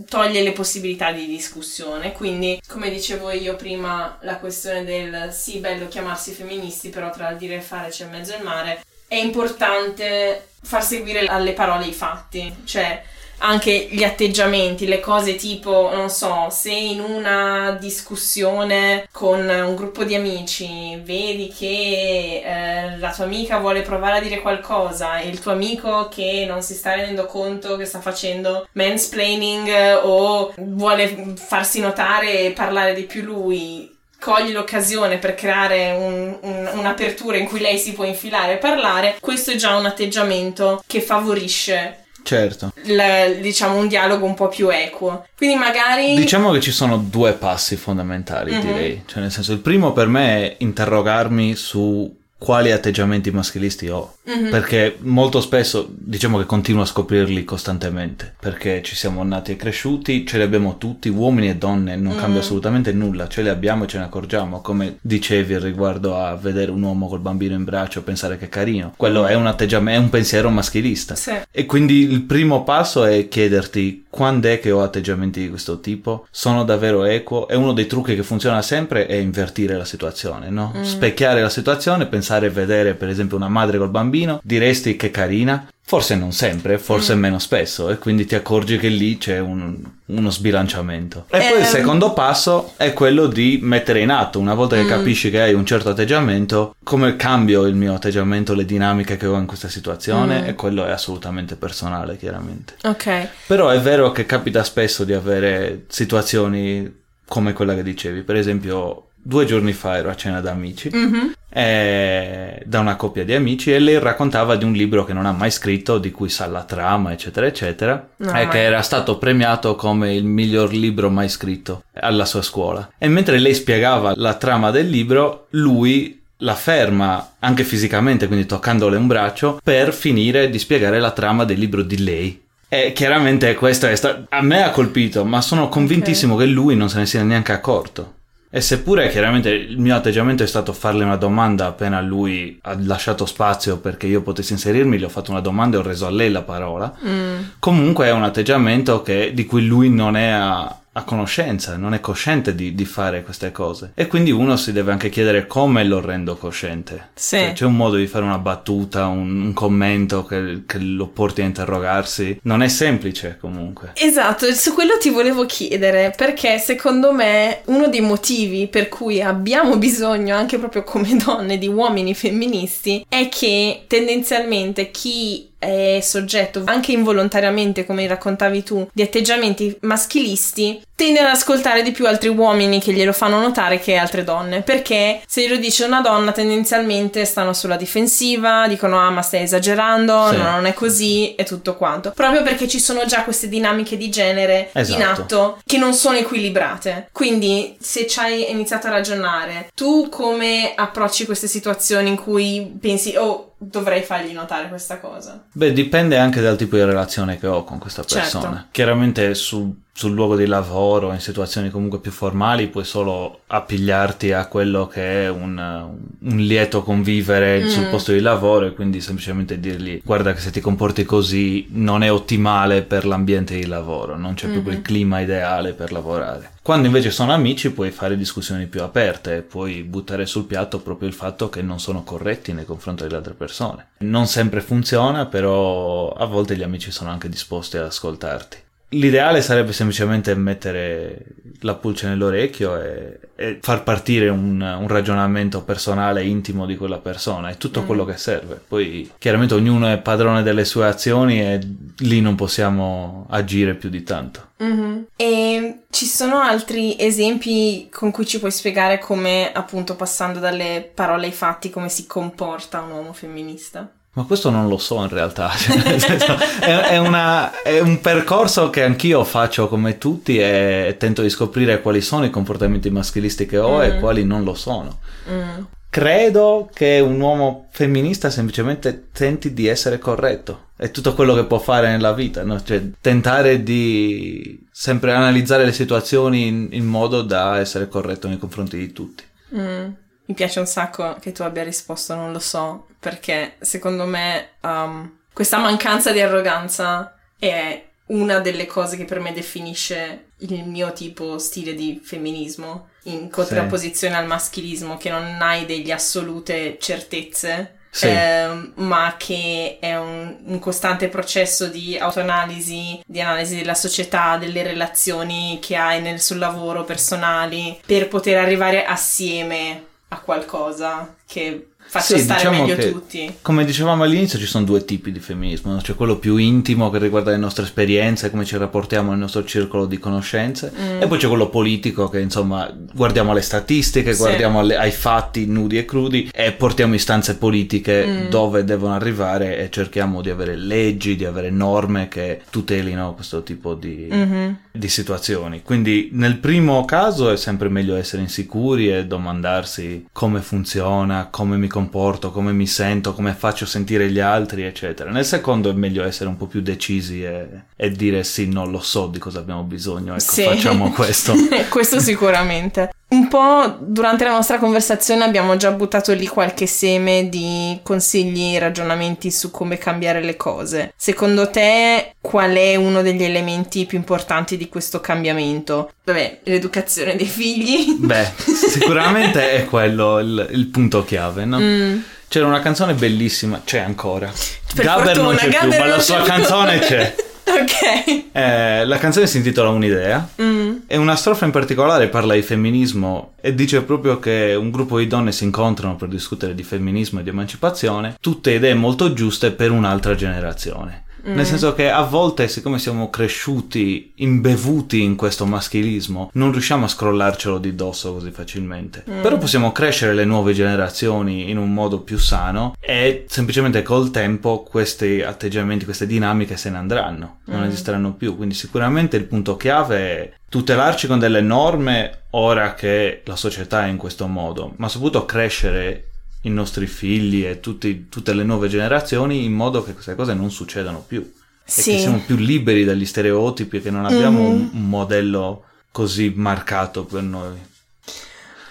B: toglie le possibilità di discussione. Quindi, come dicevo io prima, la questione del sì, bello chiamarsi femministi, però tra il dire e fare c'è mezzo il mare è importante far seguire alle parole i fatti, cioè anche gli atteggiamenti, le cose tipo, non so, se in una discussione con un gruppo di amici vedi che eh, la tua amica vuole provare a dire qualcosa e il tuo amico che non si sta rendendo conto che sta facendo mansplaining o vuole farsi notare e parlare di più lui, cogli l'occasione per creare un, un, un'apertura in cui lei si può infilare e parlare, questo è già un atteggiamento che favorisce
A: Certo.
B: La, diciamo un dialogo un po' più equo. Quindi magari.
A: Diciamo che ci sono due passi fondamentali, mm-hmm. direi. Cioè, nel senso, il primo per me è interrogarmi su quali atteggiamenti maschilisti ho. Mm-hmm. Perché molto spesso diciamo che continuo a scoprirli costantemente. Perché ci siamo nati e cresciuti, ce li abbiamo tutti, uomini e donne, non mm-hmm. cambia assolutamente nulla. Ce li abbiamo e ce ne accorgiamo. Come dicevi riguardo a vedere un uomo col bambino in braccio e pensare che è carino. Quello è un atteggiamento, è un pensiero maschilista.
B: Sì.
A: E quindi il primo passo è chiederti quando è che ho atteggiamenti di questo tipo? Sono davvero equo? E uno dei trucchi che funziona sempre è invertire la situazione, no? Mm. Specchiare la situazione, pensare e vedere per esempio una madre col bambino, diresti che carina, Forse non sempre, forse mm. meno spesso e quindi ti accorgi che lì c'è un, uno sbilanciamento. E poi il ehm. secondo passo è quello di mettere in atto, una volta che mm. capisci che hai un certo atteggiamento, come cambio il mio atteggiamento, le dinamiche che ho in questa situazione mm. e quello è assolutamente personale, chiaramente.
B: Ok.
A: Però è vero che capita spesso di avere situazioni come quella che dicevi, per esempio due giorni fa ero a cena da amici, mm-hmm. eh, da una coppia di amici, e lei raccontava di un libro che non ha mai scritto, di cui sa la trama, eccetera, eccetera, no, e che era stato premiato come il miglior libro mai scritto alla sua scuola. E mentre lei spiegava la trama del libro, lui la ferma anche fisicamente, quindi toccandole un braccio, per finire di spiegare la trama del libro di lei. E chiaramente questo è stato, a me ha colpito, ma sono convintissimo okay. che lui non se ne sia neanche accorto. E seppure chiaramente il mio atteggiamento è stato farle una domanda appena lui ha lasciato spazio perché io potessi inserirmi, gli ho fatto una domanda e ho reso a lei la parola, mm. comunque è un atteggiamento che, di cui lui non è a, a conoscenza, non è cosciente di, di, fare queste cose. E quindi uno si deve anche chiedere come lo rendo cosciente.
B: Sì.
A: Cioè, c'è un modo di fare una battuta, un, un commento che, che, lo porti a interrogarsi. Non è semplice comunque.
B: Esatto, su quello ti volevo chiedere, perché secondo me uno dei motivi per cui abbiamo bisogno, anche proprio come donne, di uomini femministi, è che tendenzialmente chi è soggetto anche involontariamente, come raccontavi tu, di atteggiamenti maschilisti, tende ad ascoltare di più altri uomini che glielo fanno notare che altre donne. Perché se glielo dice una donna, tendenzialmente stanno sulla difensiva, dicono: Ah, ma stai esagerando, sì. no, non è così, e tutto quanto. Proprio perché ci sono già queste dinamiche di genere esatto. in atto che non sono equilibrate. Quindi, se ci hai iniziato a ragionare, tu come approcci queste situazioni in cui pensi, oh, dovrei fargli notare questa cosa?
A: Beh, dipende anche dal tipo di relazione che ho con questa persona. Certo. Chiaramente su sul luogo di lavoro, in situazioni comunque più formali, puoi solo appigliarti a quello che è un, un lieto convivere mm. sul posto di lavoro e quindi semplicemente dirgli guarda che se ti comporti così non è ottimale per l'ambiente di lavoro, non c'è mm-hmm. più quel clima ideale per lavorare. Quando invece sono amici puoi fare discussioni più aperte, puoi buttare sul piatto proprio il fatto che non sono corretti nei confronti delle altre persone. Non sempre funziona, però a volte gli amici sono anche disposti ad ascoltarti. L'ideale sarebbe semplicemente mettere la pulce nell'orecchio e, e far partire un, un, ragionamento personale intimo di quella persona, è tutto mm. quello che serve. Poi chiaramente ognuno è padrone delle sue azioni e lì non possiamo agire più di tanto.
B: Mm-hmm. E ci sono altri esempi con cui ci puoi spiegare come, appunto, passando dalle parole ai fatti, come si comporta un uomo femminista?
A: Ma questo non lo so in realtà, è, è, una, è, un percorso che anch'io faccio come tutti e tento di scoprire quali sono i comportamenti maschilisti che ho mm. e quali non lo sono. Mm. Credo che un uomo femminista semplicemente tenti di essere corretto, è tutto quello che può fare nella vita, no? cioè tentare di sempre analizzare le situazioni in, in, modo da essere corretto nei confronti di tutti.
B: Mm. Mi piace un sacco che tu abbia risposto, non lo so, perché secondo me um, questa mancanza di arroganza è una delle cose che per me definisce il mio tipo stile di femminismo, in contrapposizione sì. al maschilismo, che non hai degli assolute certezze. Sì. Eh, ma che è un, un, costante processo di autoanalisi, di analisi della società, delle relazioni che hai nel, sul lavoro personali, per poter arrivare assieme a qualcosa che faccia sì, stare diciamo meglio tutti.
A: Come dicevamo all'inizio, ci sono due tipi di femminismo: c'è quello più intimo che riguarda le nostre esperienze, come ci rapportiamo nel nostro circolo di conoscenze, mm. e poi c'è quello politico che insomma guardiamo alle statistiche, sì. guardiamo alle, ai fatti nudi e crudi e portiamo istanze politiche mm. dove devono arrivare e cerchiamo di avere leggi, di avere norme che tutelino questo tipo di, mm-hmm. di situazioni. Quindi nel primo caso è sempre meglio essere insicuri e domandarsi come funziona, come mi comporto comporto, come mi sento, come faccio sentire gli altri, eccetera. Nel secondo è meglio essere un po' più decisi e, e dire sì, non lo so di cosa abbiamo bisogno, ecco, sì. facciamo questo.
B: questo sicuramente. Un po' durante la nostra conversazione abbiamo già buttato lì qualche seme di consigli e ragionamenti su come cambiare le cose. Secondo te qual è uno degli elementi più importanti di questo cambiamento? Vabbè, l'educazione dei figli.
A: Beh, sicuramente è quello il, il punto chiave, no? Mm. C'era una canzone bellissima, c'è ancora.
B: Per
A: Gaber non
B: fortuna,
A: c'è più,
B: Gaber
A: ma la
B: non
A: sua
B: più.
A: canzone c'è.
B: ok.
A: Eh, la canzone si intitola Un'idea
B: Mm.
A: e una strofa in particolare parla di femminismo e dice proprio che un gruppo di donne si incontrano per discutere di femminismo e di emancipazione, tutte idee molto giuste per un'altra generazione.
B: Mm.
A: Nel senso che a volte, siccome siamo cresciuti imbevuti in questo maschilismo, non riusciamo a scrollarcelo di dosso così facilmente.
B: Mm.
A: Però possiamo crescere le nuove generazioni in un modo più sano e semplicemente col tempo questi atteggiamenti, queste dinamiche se ne andranno, non
B: Mm.
A: esisteranno più. Quindi sicuramente il punto chiave è tutelarci con delle norme ora che la società è in questo modo, ma soprattutto crescere i nostri figli e tutti- tutte le nuove generazioni in modo che queste cose non succedano più. E
B: Sì.
A: che siamo più liberi dagli stereotipi e che non abbiamo
B: Mhm.
A: un, modello così marcato per noi.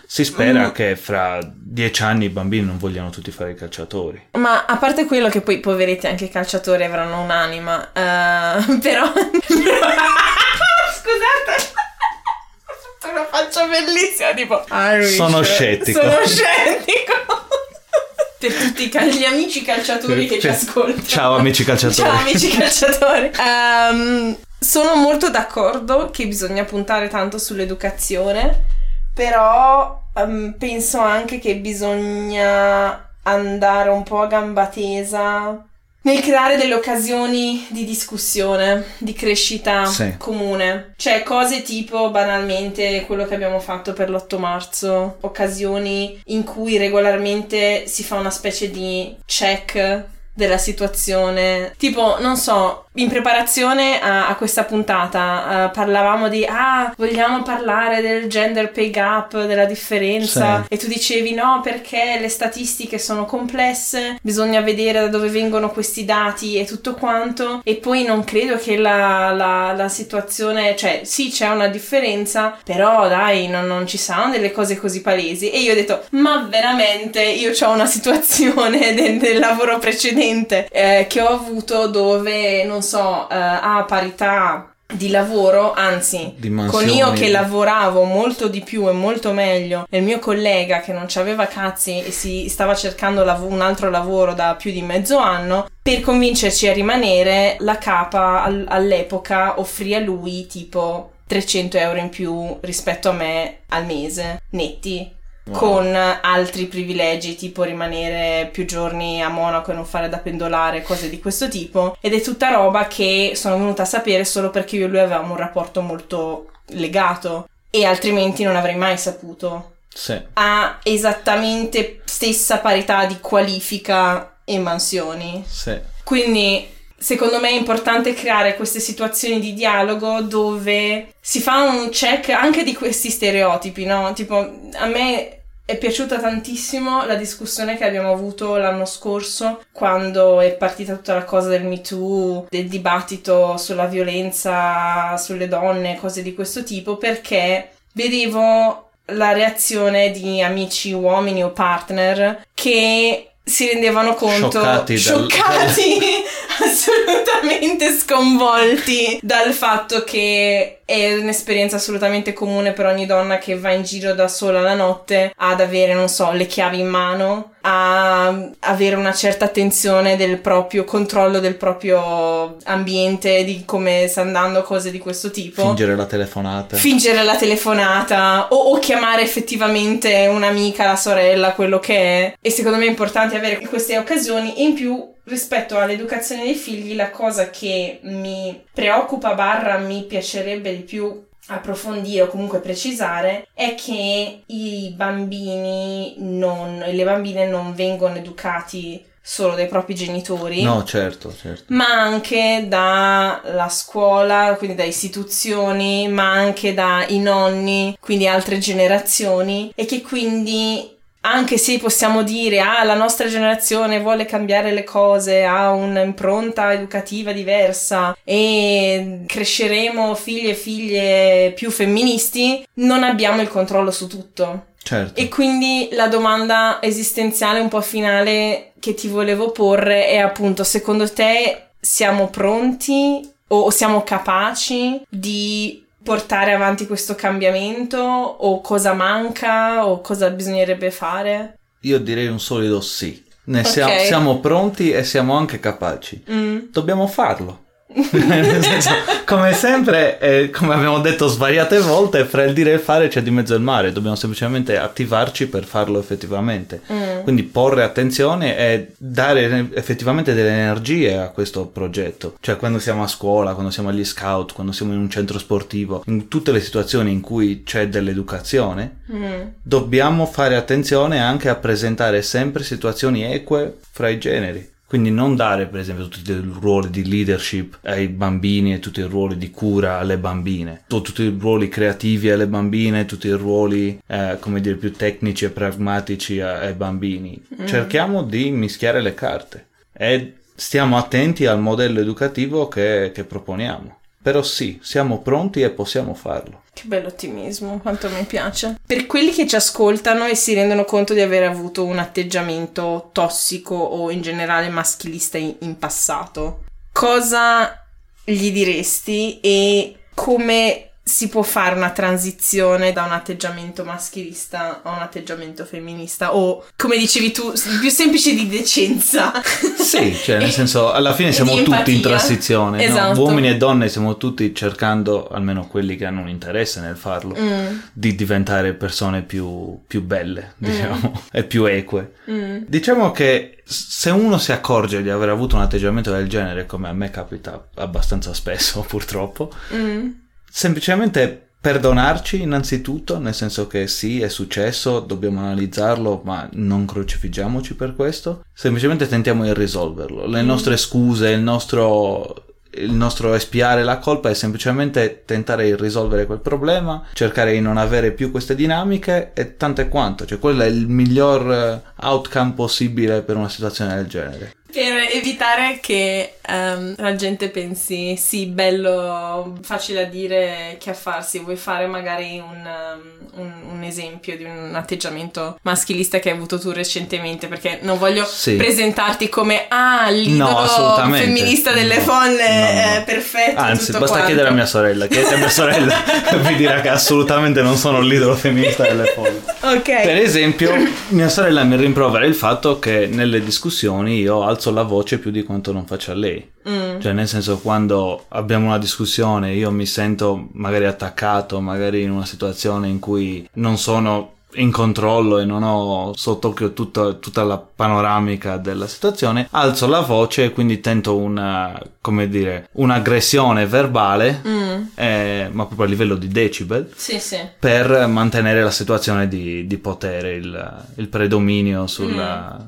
A: Si spera
B: Mm.
A: che fra dieci anni i bambini non vogliano tutti fare i calciatori.
B: Ma a parte quello che poi poveretti anche i calciatori avranno un'anima, eh, però... Scusate, ho fatto una faccia bellissima, tipo...
A: Sono scettico.
B: Sono scettico. Per tutti cal- gli amici calciatori che ci ascoltano.
A: Ciao amici calciatori.
B: Ciao amici calciatori. Ehm, sono molto d'accordo che bisogna puntare tanto sull'educazione, però ehm, penso anche che bisogna andare un po' a gamba tesa nel creare delle occasioni di discussione, di crescita
A: Sì.
B: comune. Cioè cose tipo banalmente quello che abbiamo fatto per l'8 marzo, occasioni in cui regolarmente si fa una specie di check della situazione. Tipo, non so, in preparazione a, a questa puntata eh, parlavamo di ah, vogliamo parlare del gender pay gap, della differenza?
A: Sì.
B: e tu dicevi no, perché le statistiche sono complesse, bisogna vedere da dove vengono questi dati e tutto quanto. E poi non credo che la, la- la situazione, cioè sì c'è una differenza, però dai, non, non ci saranno delle cose così palesi. E io ho detto ma veramente io ho una situazione del, del lavoro precedente eh, che ho avuto dove non so, eh, a parità di lavoro, anzi con io che lavoravo molto di più e molto meglio, e il mio collega che non aveva cazzi e si stava cercando lav- un altro lavoro da più di mezzo anno, per convincerci a rimanere, la capa al- all'epoca offrì a lui tipo 300 euro in più rispetto a me al mese, netti.
A: Wow.
B: Con altri privilegi, tipo rimanere più giorni a Monaco e non fare da pendolare, cose di questo tipo. Ed è tutta roba che sono venuta a sapere solo perché io e lui avevamo un rapporto molto legato e altrimenti non avrei mai saputo.
A: Sì.
B: Ha esattamente stessa parità di qualifica e mansioni.
A: Sì.
B: Quindi secondo me è importante creare queste situazioni di dialogo dove si fa un check anche di questi stereotipi, no? Tipo, a me è piaciuta tantissimo la discussione che abbiamo avuto l'anno scorso quando è partita tutta la cosa del Me Too, del dibattito sulla violenza sulle donne, cose di questo tipo, perché vedevo la reazione di amici uomini o partner che si rendevano conto
A: Scioccati dal-
B: scioccati, assolutamente sconvolti dal fatto che è un'esperienza assolutamente comune per ogni donna che va in giro da sola la notte ad avere, non so, le chiavi in mano, a avere una certa attenzione del proprio controllo del proprio ambiente, di come sta andando, cose di questo tipo
A: Fingere la telefonata.
B: fingere la telefonata o, o chiamare effettivamente un'amica, la sorella, quello che è. E secondo me è importante avere queste occasioni. E in più, rispetto all'educazione dei figli, la cosa che mi preoccupa barra mi piacerebbe di più approfondire o comunque precisare è che i bambini non, e le bambine non vengono educati solo dai propri genitori
A: No, certo, certo.
B: ma anche dalla scuola, quindi da istituzioni, ma anche dai nonni, quindi altre generazioni, e che quindi anche se possiamo dire ah la nostra generazione vuole cambiare le cose, ha un'impronta educativa diversa e cresceremo figli e figlie più femministi, non abbiamo il controllo su tutto.
A: Certo.
B: E quindi la domanda esistenziale un po' finale che ti volevo porre è appunto, secondo te siamo pronti o siamo capaci di portare avanti questo cambiamento o cosa manca o cosa bisognerebbe fare?
A: Io direi un solido sì. Ne
B: Ok.
A: siamo, siamo pronti e siamo anche capaci.
B: Mm.
A: Dobbiamo farlo. Senso, come sempre, eh, come abbiamo detto svariate volte, fra il dire e il fare c'è di mezzo il mare, dobbiamo semplicemente attivarci per farlo effettivamente.
B: Mm.
A: Quindi porre attenzione e dare effettivamente delle energie a questo progetto. Cioè quando siamo a scuola, quando siamo agli scout, quando siamo in un centro sportivo, in tutte le situazioni in cui c'è dell'educazione,
B: Mm.
A: dobbiamo fare attenzione anche a presentare sempre situazioni eque fra i generi. Quindi non dare, per esempio, tutti i ruoli di leadership ai bambini e tutti i ruoli di cura alle bambine, o tutti i ruoli creativi alle bambine, tutti i ruoli, eh, come dire, più tecnici e pragmatici ai bambini. Cerchiamo di mischiare le carte e stiamo attenti al modello educativo che, che proponiamo. Però sì, siamo pronti e possiamo farlo.
B: Che bello ottimismo, quanto mi piace. Per quelli che ci ascoltano e si rendono conto di aver avuto un atteggiamento tossico o in generale maschilista in, in passato, cosa gli diresti e come si può fare una transizione da un atteggiamento maschilista a un atteggiamento femminista o come dicevi tu, il più semplice di decenza.
A: Sì, cioè nel senso, alla fine siamo tutti in
B: empatia.
A: transizione, no?
B: Esatto.
A: uomini e donne siamo tutti cercando, almeno quelli che hanno un interesse nel farlo,
B: Mm,
A: di diventare persone più, più belle, diciamo, e più eque.
B: mm,
A: Diciamo che se uno si accorge di aver avuto un atteggiamento del genere, come a me capita abbastanza spesso purtroppo,
B: mm,
A: semplicemente perdonarci innanzitutto, nel senso che sì, è successo, dobbiamo analizzarlo, ma non crocifiggiamoci per questo. Semplicemente tentiamo di risolverlo. Le nostre scuse, il nostro il nostro espiare la colpa è semplicemente tentare di risolvere quel problema, cercare di non avere più queste dinamiche e tanto e quanto, cioè quello è il miglior eh, outcome possibile per una situazione del genere.
B: Per evitare che ehm, la gente pensi sì, bello, facile a dire che a farsi, vuoi fare magari un, um, un- un esempio di un atteggiamento maschilista che hai avuto tu recentemente, perché non voglio
A: Sì.
B: presentarti come ah, l'idolo
A: No,
B: femminista delle
A: No,
B: folle,
A: no, no.
B: eh, perfetto.
A: Anzi, basta
B: quanto.
A: chiedere a mia sorella. Chiedete a mia sorella vi dirà che assolutamente non sono l'idolo femminista delle folle.
B: Ok.
A: Per esempio, mia sorella mi rimprovera il fatto che nelle discussioni io alzo la voce più di quanto non faccia lei.
B: Mm,
A: Cioè, nel senso, quando abbiamo una discussione, io mi sento magari attaccato, magari in una situazione in cui non sono in controllo e non ho sott'occhio tutta, tutta la panoramica della situazione, alzo la voce e quindi tento una, come dire, un'aggressione verbale,
B: mm,
A: eh, ma proprio a livello di decibel,
B: Sì, sì.
A: per mantenere la situazione di, di potere, il, il predominio sulla,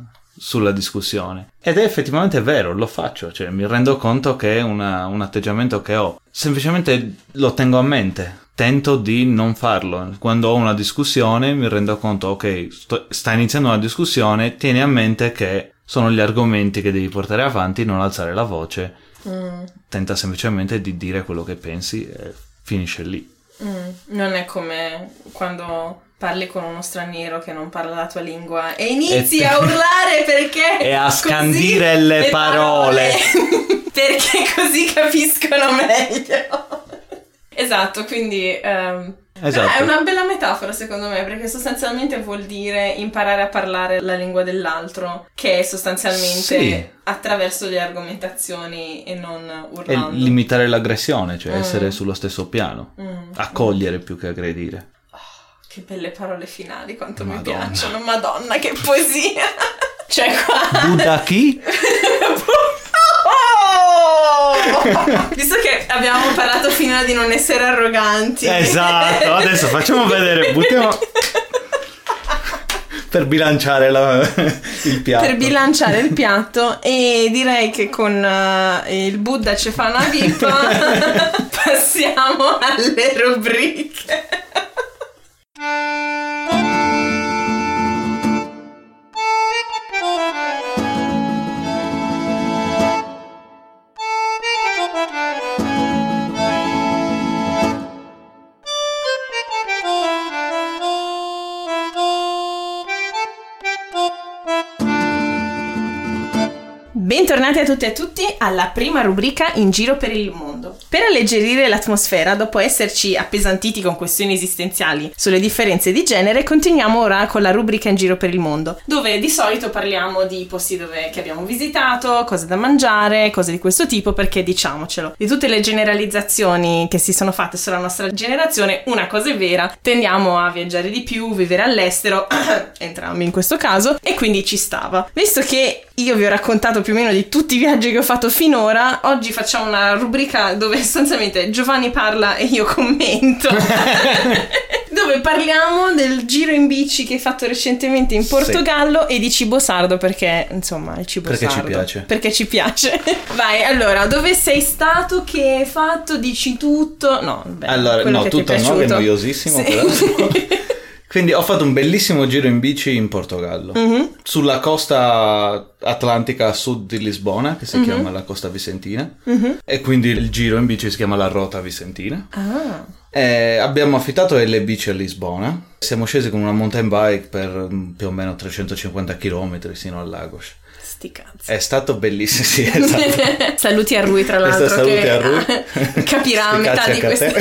A: sulla discussione. Ed è effettivamente vero, lo faccio, cioè mi rendo conto che è una- un atteggiamento che ho. Semplicemente lo tengo a mente. Tento di non farlo. Quando ho una discussione mi rendo conto, ok, sto- sta iniziando una discussione, tieni a mente che sono gli argomenti che devi portare avanti, non alzare la voce.
B: Mm,
A: Tenta semplicemente di dire quello che pensi e finisce lì.
B: mm. Non è come quando parli con uno straniero che non parla la tua lingua e inizi
A: E-
B: a urlare perché
A: E a scandire le parole.
B: perché così capiscono meglio. Esatto, quindi ehm,
A: Esatto.
B: è una bella metafora secondo me, perché sostanzialmente vuol dire imparare a parlare la lingua dell'altro, che è sostanzialmente
A: Sì.
B: attraverso le argomentazioni e non
A: E
B: urlando.
A: limitare l'aggressione, cioè
B: Mm.
A: essere sullo stesso piano.
B: Mm.
A: Accogliere più che aggredire.
B: Che belle parole finali, quanto mi
A: Madonna.
B: piacciono. Madonna, che poesia! cioè qua...
A: Buddha chi?
B: Oh! Visto che abbiamo parlato finora di non essere arroganti.
A: Esatto, adesso facciamo vedere, buttiamo per bilanciare la- il piatto.
B: Per bilanciare il piatto e direi che con eh, il Buddha ci fa una pipa passiamo alle rubriche. Bentornati a tutti e a tutti alla prima rubrica in giro per il mondo. Per alleggerire l'atmosfera, dopo esserci appesantiti con questioni esistenziali sulle differenze di genere, continuiamo ora con la rubrica In giro per il mondo, dove di solito parliamo di posti dove, che abbiamo visitato, cose da mangiare, cose di questo tipo, perché diciamocelo, di tutte le generalizzazioni che si sono fatte sulla nostra generazione, una cosa è vera, tendiamo a viaggiare di più, vivere all'estero, entrambi in questo caso, e quindi ci stava. Visto che io vi ho raccontato più o meno di tutti i viaggi che ho fatto finora, oggi facciamo una rubrica dove sostanzialmente Giovanni parla e io commento. dove parliamo del giro in bici che hai fatto recentemente in Portogallo sì. e di cibo sardo perché insomma il cibo
A: perché
B: sardo.
A: Perché ci piace.
B: Perché ci piace. Vai, allora, dove sei stato? Che hai fatto? Dici tutto? No, beh,
A: allora, no, tutto no, è noiosissimo sì. però. Quindi ho fatto un bellissimo giro in bici in Portogallo, mm-hmm. sulla costa atlantica a sud di Lisbona, che si mm-hmm. chiama la costa vicentina, mm-hmm. e quindi il giro in bici si chiama la Rota Vicentina. Ah. E abbiamo affittato le bici a Lisbona, siamo scesi con una mountain bike per mm, più o meno 350 km sino a Lagos.
B: Sti cazzi.
A: È stato bellissimo, sì, esatto.
B: saluti a Rui, tra l'altro.
A: Saluti che a Rui.
B: capirà a metà di queste...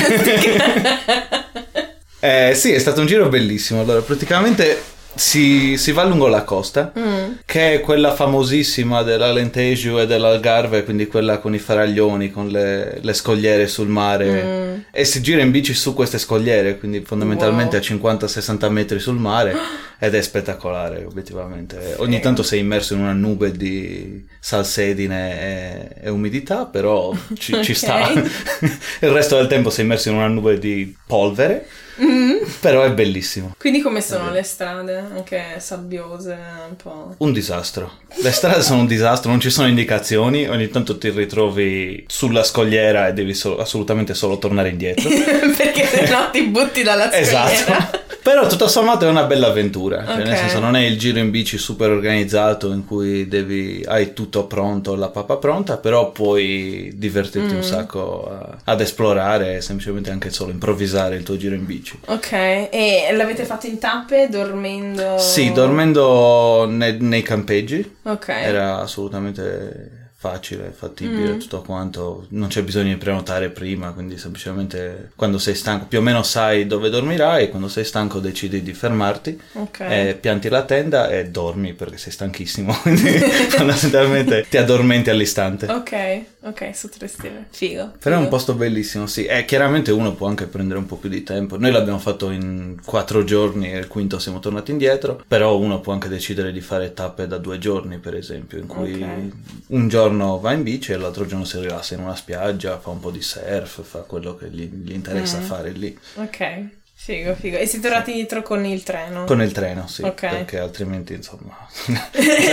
A: Eh, sì, è stato un giro bellissimo. Allora, praticamente si, si, va lungo la costa, mm. che è quella famosissima dell'Alentejo e dell'Algarve, quindi quella con i faraglioni, con le, le scogliere sul mare, mm. e si gira in bici su queste scogliere, quindi fondamentalmente wow. a 50-60 metri sul mare, ed è spettacolare, obiettivamente. Ogni tanto sei immerso in una nube di salsedine e, e umidità, però ci, okay. ci sta. Il resto del tempo sei immerso in una nube di polvere. Mm. Però è bellissimo.
B: Quindi come sono le strade? Anche sabbiose, un po'.
A: Un disastro. Le strade sono un disastro, non ci sono indicazioni, ogni tanto ti ritrovi sulla scogliera e devi so- assolutamente solo tornare indietro.
B: Perché se no ti butti dalla scogliera.
A: Esatto. Però tutto sommato è una bella avventura, cioè, okay. nel senso non è il giro in bici super organizzato in cui devi, hai tutto pronto, la pappa pronta, però puoi divertirti mm. un sacco a, ad esplorare e semplicemente anche solo improvvisare il tuo giro in bici.
B: Ok, e l'avete fatto in tappe dormendo?
A: Sì, dormendo ne, nei campeggi.
B: Ok.
A: Era assolutamente facile, fattibile, mm. tutto quanto, non c'è bisogno di prenotare prima, quindi semplicemente quando sei stanco, più o meno sai dove dormirai, quando sei stanco decidi di fermarti, okay. e pianti la tenda e dormi perché sei stanchissimo, quindi fondamentalmente ti addormenti all'istante.
B: Ok, ok, su tre stelle, figo.
A: Però
B: figo.
A: è un posto bellissimo, sì, e chiaramente uno può anche prendere un po' più di tempo, noi l'abbiamo fatto in quattro giorni e il quinto siamo tornati indietro, però uno può anche decidere di fare tappe da due giorni per esempio, in cui okay. un giorno giorno va in bici e l'altro giorno si rilassa in una spiaggia, fa un po' di surf, fa quello che gli, gli interessa mm. fare lì.
B: Ok. Figo, figo. E siete tornati dietro con il treno?
A: Con il treno, sì. Okay. Perché altrimenti, insomma,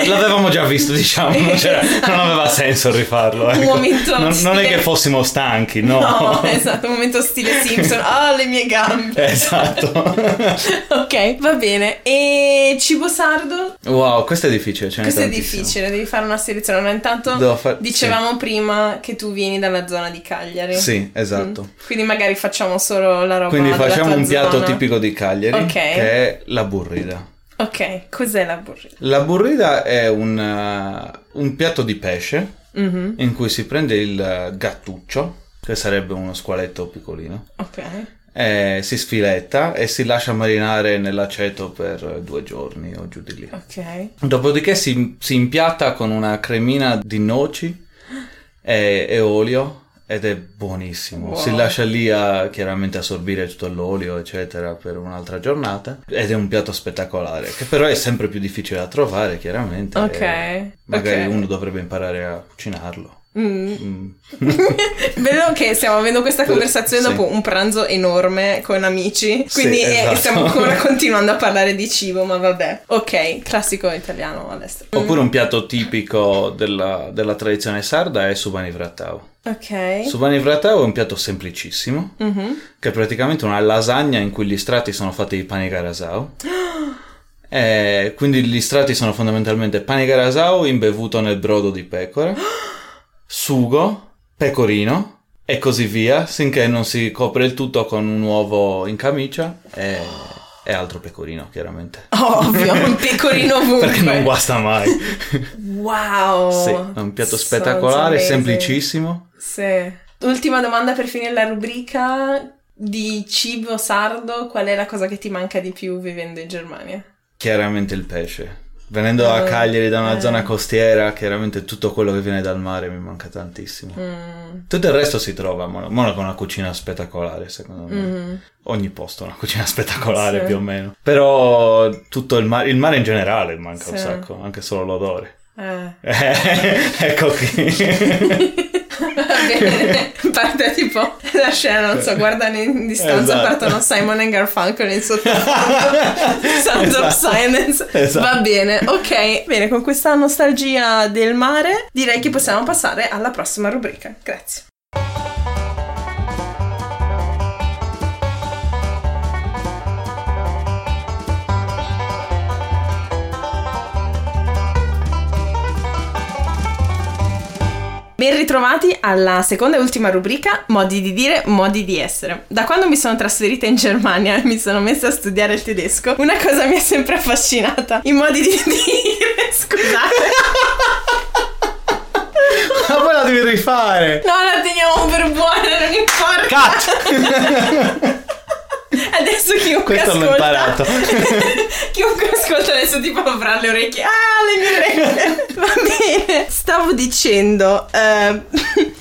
A: l'avevamo già visto, diciamo, non, non aveva senso rifarlo. Ecco. Un momento non, non, è che fossimo stanchi, no.
B: No, esatto, un momento stile Simpson. Ah, le mie gambe.
A: Esatto.
B: ok, va bene. E cibo sardo?
A: Wow, questo è difficile. Ce
B: questo è difficile, devi fare una selezione. Ma intanto far... dicevamo sì. prima che tu vieni dalla zona di Cagliari.
A: Sì, esatto. Mm.
B: Quindi magari facciamo solo la roba
A: Quindi facciamo un piatto piatto tipico di Cagliari okay. che è la burrida.
B: Ok, cos'è la burrida?
A: La burrida è un, uh, un piatto di pesce mm-hmm. in cui si prende il gattuccio, che sarebbe uno squaletto piccolino.
B: Ok.
A: E si sfiletta e si lascia marinare nell'aceto per due giorni o giù di lì.
B: Ok.
A: Dopodiché si, si impiatta con una cremina di noci e, e olio ed è buonissimo. Wow. Si lascia lì a chiaramente assorbire tutto l'olio, eccetera, per un'altra giornata. Ed è un piatto spettacolare, che però è sempre più difficile da trovare, chiaramente.
B: Ok.
A: Magari
B: okay.
A: uno dovrebbe imparare a cucinarlo.
B: Mm. Mm. Vedo che stiamo avendo questa conversazione sì. dopo un pranzo enorme con amici, quindi sì, esatto. stiamo ancora continuando a parlare di cibo, ma vabbè. Ok, classico italiano all'estero.
A: Oppure un piatto tipico della, della tradizione sarda è subani vrattau.
B: Ok.
A: Subani Vratau è un piatto semplicissimo, mm-hmm. che è praticamente una lasagna in cui gli strati sono fatti di pane garasau. e quindi gli strati sono fondamentalmente pane garasau imbevuto nel brodo di pecora, sugo, pecorino e così via, finché non si copre il tutto con un uovo in camicia e, e altro pecorino, chiaramente.
B: Ovvio, un pecorino ovunque.
A: Perché non guasta mai.
B: Wow!
A: Sì, è un piatto spettacolare, semplicissimo.
B: Sì. Ultima domanda per finire la rubrica di cibo sardo, qual è la cosa che ti manca di più vivendo in Germania?
A: Chiaramente il pesce. Venendo a
B: Eh,
A: Cagliari da una
B: eh.
A: zona costiera, chiaramente tutto quello che viene dal mare mi manca tantissimo.
B: Mm,
A: Tutto il resto si trova, ma Monaco ha una cucina spettacolare, secondo me.
B: mhm.
A: Ogni posto ha una cucina spettacolare,
B: Sì.
A: più o meno. Però tutto il mare, il mare in generale manca un
B: Sì.
A: sacco, anche solo l'odore.
B: Eh,
A: ecco qui.
B: Va bene, parte tipo la scena, non so, guardano in distanza,
A: Esatto.
B: partono Simon e Garfunkel in sottofondo, Sounds of
A: Esatto.
B: Silence.
A: Esatto.
B: Va bene, ok. Bene, con questa nostalgia del mare direi che possiamo passare alla prossima rubrica. Grazie. Ben ritrovati alla seconda e ultima rubrica, modi di dire, modi di essere. Da quando mi sono trasferita in Germania e mi sono messa a studiare il tedesco, una cosa mi ha sempre affascinata, i modi di dire, scusate.
A: Ma poi la devi rifare.
B: No, la teniamo per buona, non importa.
A: Cut!
B: Adesso chiunque
A: Questo l'ho
B: ascolta
A: imparato.
B: chiunque ascolta adesso tipo avrà le orecchie. Ah le mie orecchie. Va bene. Stavo dicendo eh,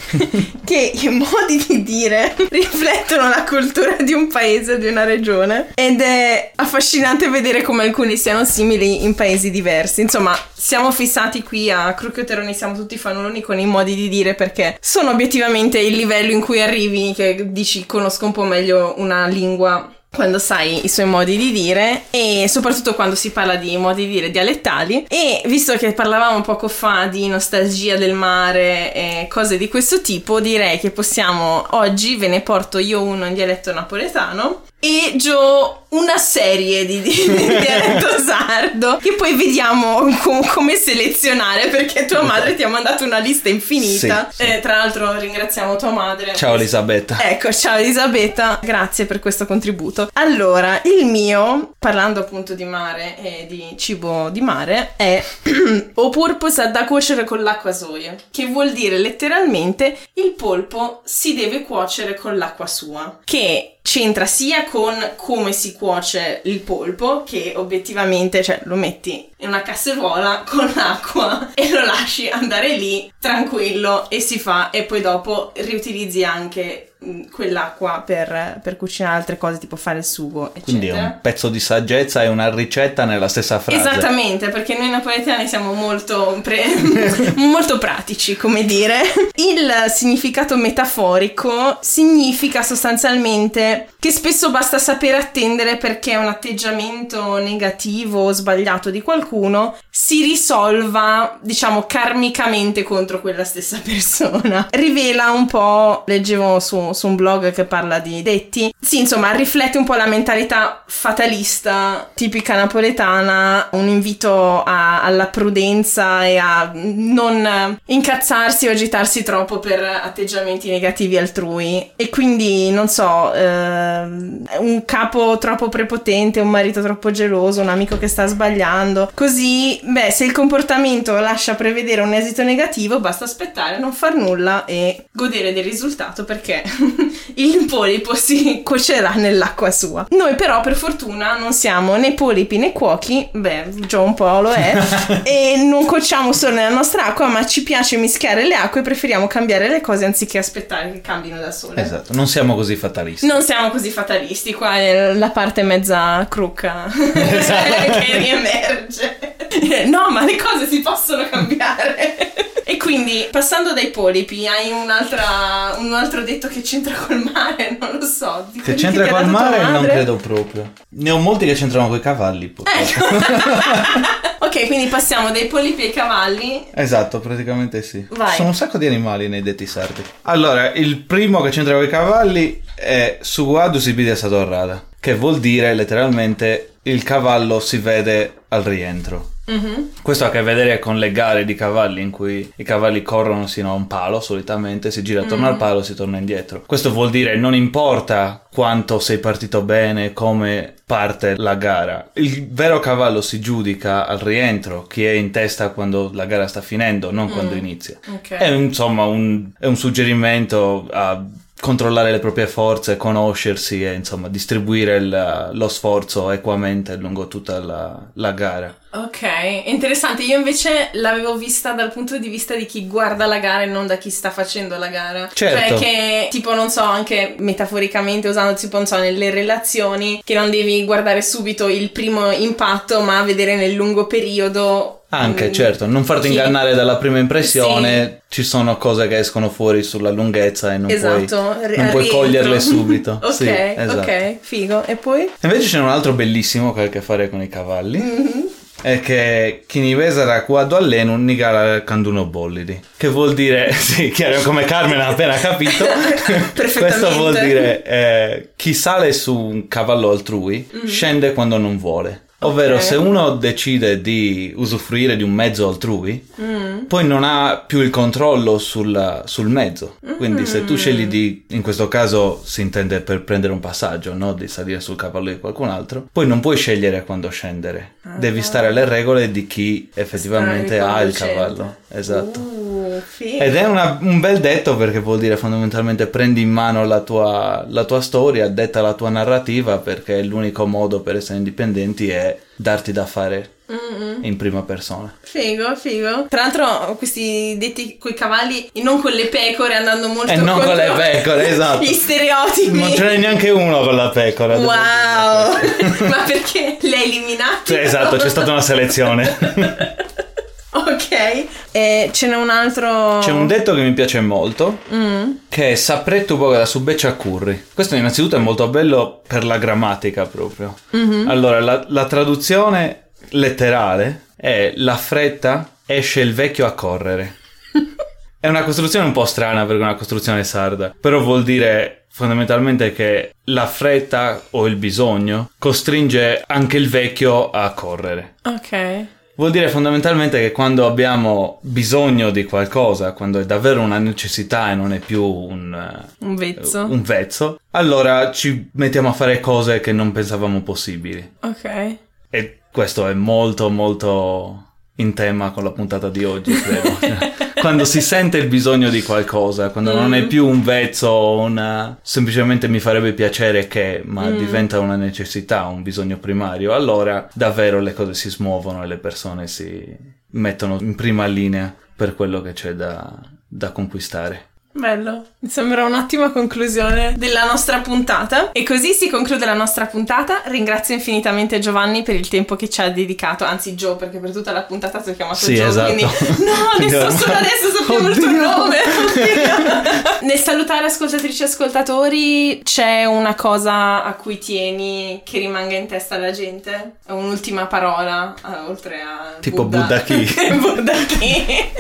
B: Che i modi di dire Riflettono la cultura di un paese Di una regione Ed è affascinante vedere come alcuni siano simili In paesi diversi. Insomma siamo fissati qui a Crucchioteroni Siamo tutti fanuloni con i modi di dire Perché sono obiettivamente il livello in cui arrivi Che dici conosco un po' meglio una lingua quando sai i suoi modi di dire e soprattutto quando si parla di modi di dire dialettali. E visto che parlavamo poco fa di nostalgia del mare e cose di questo tipo direi che possiamo oggi ve ne porto io uno in dialetto napoletano e Gio una serie di, di, di dialetto sardo che poi vediamo com- come selezionare perché tua madre ti ha mandato una lista infinita
A: Sì, sì.
B: Eh, tra l'altro ringraziamo tua madre
A: Ciao Elisabetta.
B: Ecco, ciao Elisabetta, grazie per questo contributo. Allora, il mio, parlando appunto di mare e di cibo di mare, è o polpo sa da cuocere con l'acqua soia, che vuol dire letteralmente il polpo si deve cuocere con l'acqua sua, che c'entra sia con come si cuoce il polpo, che obiettivamente, cioè, lo metti in una casseruola con l'acqua e lo lasci andare lì tranquillo e si fa e poi dopo riutilizzi anche quell'acqua per, per cucinare altre cose, tipo fare il sugo,
A: Quindi è
B: eccetera.
A: un pezzo di saggezza e una ricetta nella stessa frase.
B: Esattamente, perché noi napoletani siamo molto, pre- molto pratici, come dire. Il significato metaforico significa sostanzialmente che spesso basta sapere attendere perché un atteggiamento negativo o sbagliato di qualcuno si risolva, diciamo, karmicamente contro quella stessa persona. Rivela un po', leggevo su, su un blog che parla di detti, sì, insomma, riflette un po' la mentalità fatalista tipica napoletana, un invito a- alla prudenza e a non eh, incazzarsi o agitarsi troppo per atteggiamenti negativi altrui. E quindi, non so, ehm, un capo troppo prepotente, un marito troppo geloso, un amico che sta sbagliando. Così, beh, se il comportamento lascia prevedere un esito negativo, basta aspettare, non far nulla e godere del risultato perché il polipo si cuocerà nell'acqua sua. Noi però per fortuna non siamo né polipi né cuochi, beh, Gio un po' lo è, e non cuociamo solo nella nostra acqua, ma ci piace mischiare le acque e preferiamo cambiare le cose anziché aspettare che cambino da sole.
A: Esatto, non siamo così fatalisti.
B: Non siamo così fatalisti, qua è la parte mezza crucca che riemerge. No, ma le cose si possono cambiare. E quindi, passando dai polipi, hai un'altra, un altro detto che c'entra col mare? Non lo so.
A: Che c'entra col mare non credo proprio. Ne ho molti che c'entrano con i cavalli.
B: Ecco. ok, quindi passiamo dai polipi ai cavalli.
A: Esatto, praticamente sì.
B: Vai.
A: Sono un sacco di animali nei detti sardi. Allora, il primo che c'entra con i cavalli è Suguadu Sibidia Sadorrada, che vuol dire letteralmente il cavallo si vede al rientro.
B: Mm-hmm.
A: Questo ha a che vedere con le gare di cavalli in cui i cavalli corrono sino a un palo, solitamente si gira attorno
B: Mm.
A: al palo e si torna indietro. Questo vuol dire non importa quanto sei partito bene, come parte la gara. Il vero cavallo si giudica al rientro, chi è in testa quando la gara sta finendo, non quando
B: Mm.
A: inizia.
B: Ok.
A: È insomma un, è un suggerimento a controllare le proprie forze, conoscersi e insomma distribuire il- lo sforzo equamente lungo tutta la, la gara.
B: Ok, interessante. Io invece l'avevo vista dal punto di vista di chi guarda la gara e non da chi sta facendo la gara.
A: Certo.
B: Cioè che, tipo, non so, anche metaforicamente usando, tipo, non so, nelle relazioni, che non devi guardare subito il primo impatto, ma vedere nel lungo periodo.
A: Anche,
B: mm,
A: certo, non farti
B: chi-
A: ingannare dalla prima impressione, ci sono cose che escono fuori sulla lunghezza e non
B: Esatto,
A: puoi, non puoi coglierle subito.
B: ok,
A: Sì, esatto.
B: ok, figo. E poi?
A: Invece c'è un altro bellissimo che ha a che fare con i cavalli,
B: Mm-hmm.
A: è che chi ni vesera quando alleno nigala canduno bollidi, che vuol dire, sì, chiaro, come Carmen ha appena capito, questo vuol dire eh, chi sale su un cavallo altrui scende quando non vuole. Ovvero,
B: Mm-hmm. Ok.
A: se uno decide di usufruire di un mezzo altrui,
B: Mm.
A: poi non ha più il controllo sul, sul mezzo. Quindi se tu scegli di, in questo caso si intende per prendere un passaggio, no? di salire sul cavallo di qualcun altro, poi non puoi scegliere quando scendere. Devi stare alle regole di chi effettivamente ha il cavallo. Esatto.
B: Uh, figo.
A: Ed è una- un bel detto perché vuol dire fondamentalmente prendi in mano la tua, la tua storia, detta la tua narrativa, perché l'unico modo per essere indipendenti è darti da fare
B: Mm-mm.
A: in prima persona.
B: Figo, figo. Tra l'altro, questi detti coi cavalli e non con le pecore, andando molto
A: E non con le pecore, esatto.
B: Gli stereotipi.
A: Non ce n'è neanche uno con la pecora.
B: Wow! Ma perché li hai eliminati?
A: dire. Sì, esatto, c'è stata una selezione.
B: ok. E ce n'è un altro.
A: C'è un detto che mi piace molto,
B: Mm.
A: che è sapretto poco da subeccia curri. Questo innanzitutto è molto bello per la grammatica proprio.
B: Mhm.
A: Allora, la, la traduzione letterale è la fretta esce il vecchio a correre. È una costruzione un po' strana perché è una costruzione sarda, però vuol dire fondamentalmente che la fretta o il bisogno costringe anche il vecchio a correre.
B: Ok.
A: Vuol dire fondamentalmente che quando abbiamo bisogno di qualcosa, quando è davvero una necessità e non è più un, eh,
B: Un vezzo.
A: un vezzo, allora ci mettiamo a fare cose che non pensavamo possibili.
B: Ok.
A: E questo è molto molto in tema con la puntata di oggi, credo. quando si sente il bisogno di qualcosa, quando non è più un vezzo o una... semplicemente mi farebbe piacere che, ma diventa una necessità, un bisogno primario, allora davvero le cose si smuovono e le persone si mettono in prima linea per quello che c'è da, da conquistare.
B: Bello, mi sembra un'ottima conclusione della nostra puntata. E così si conclude la nostra puntata. Ringrazio infinitamente Giovanni per il tempo che ci ha dedicato, anzi Joe, perché per tutta la puntata ti ho chiamato
A: Sì,
B: Joe,
A: esatto.
B: quindi no, adesso solo adesso sappiamo il tuo nome. Nel salutare ascoltatrici e ascoltatori, c'è una cosa a cui tieni che rimanga in testa alla gente? Un'ultima parola, eh, oltre a
A: Tipo Buddha chi.
B: Buddha chi.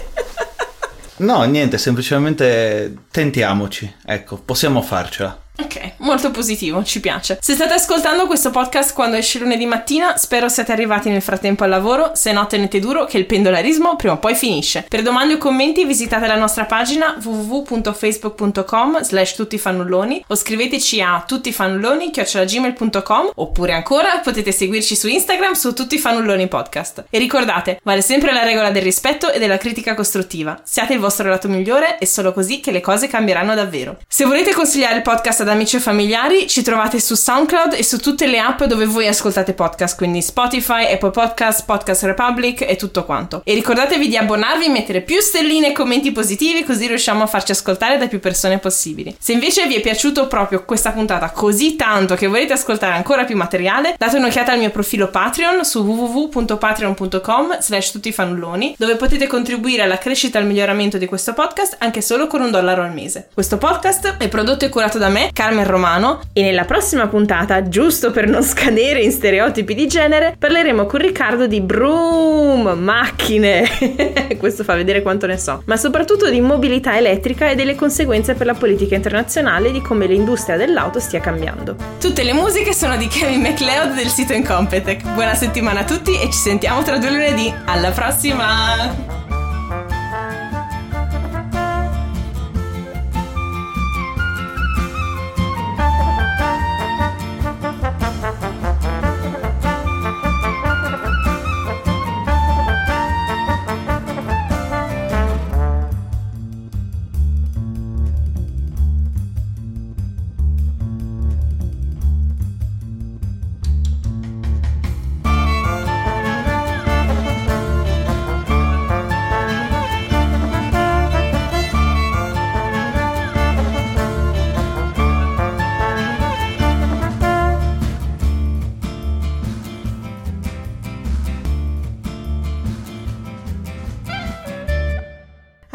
A: No, niente, semplicemente tentiamoci, ecco, possiamo farcela.
B: Ok, molto positivo, ci piace. Se state ascoltando questo podcast quando esce lunedì mattina, spero siate arrivati nel frattempo al lavoro, se no tenete duro che il pendolarismo prima o poi finisce. Per domande o commenti visitate la nostra pagina www.facebook.com slash tuttifannulloni o scriveteci a tuttifannulloni.gmail.com oppure ancora potete seguirci su Instagram su Tuttifannulloni Podcast. E ricordate, vale sempre la regola del rispetto e della critica costruttiva. Siate il vostro lato migliore e solo così che le cose cambieranno davvero. Se volete consigliare il podcast ad amici o familiari, ci trovate su SoundCloud e su tutte le app dove voi ascoltate podcast, quindi Spotify, Apple Podcast, Podcast Republic e tutto quanto. E ricordatevi di abbonarvi, mettere più stelline e commenti positivi così riusciamo a farci ascoltare da più persone possibili. Se invece vi è piaciuto proprio questa puntata così tanto che volete ascoltare ancora più materiale, date un'occhiata al mio profilo Patreon su www.patreon.com slash tuttifannulloni dove potete contribuire alla crescita e al miglioramento di questo podcast anche solo con un dollaro al mese. Questo podcast è prodotto e curato da me, Carmen Romano e nella prossima puntata, giusto per non scadere in stereotipi di genere, parleremo con Riccardo di broom, macchine, questo fa vedere quanto ne so, ma soprattutto di mobilità elettrica e delle conseguenze per la politica internazionale di come l'industria dell'auto stia cambiando. Tutte le musiche sono di Kevin MacLeod del sito Incompetech. Buona settimana a tutti e ci sentiamo tra due lunedì. Alla prossima!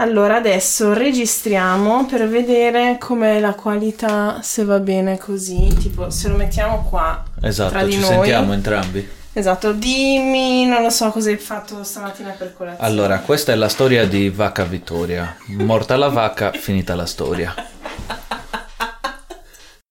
B: Allora adesso registriamo per vedere com'è la qualità, se va bene così, tipo se lo mettiamo qua.
A: Esatto,
B: tra di
A: ci
B: noi.
A: sentiamo entrambi.
B: Esatto, dimmi, non lo so cosa hai fatto stamattina per colazione.
A: Allora, questa è la storia di Vacca Vittoria. Morta la vacca, finita la storia.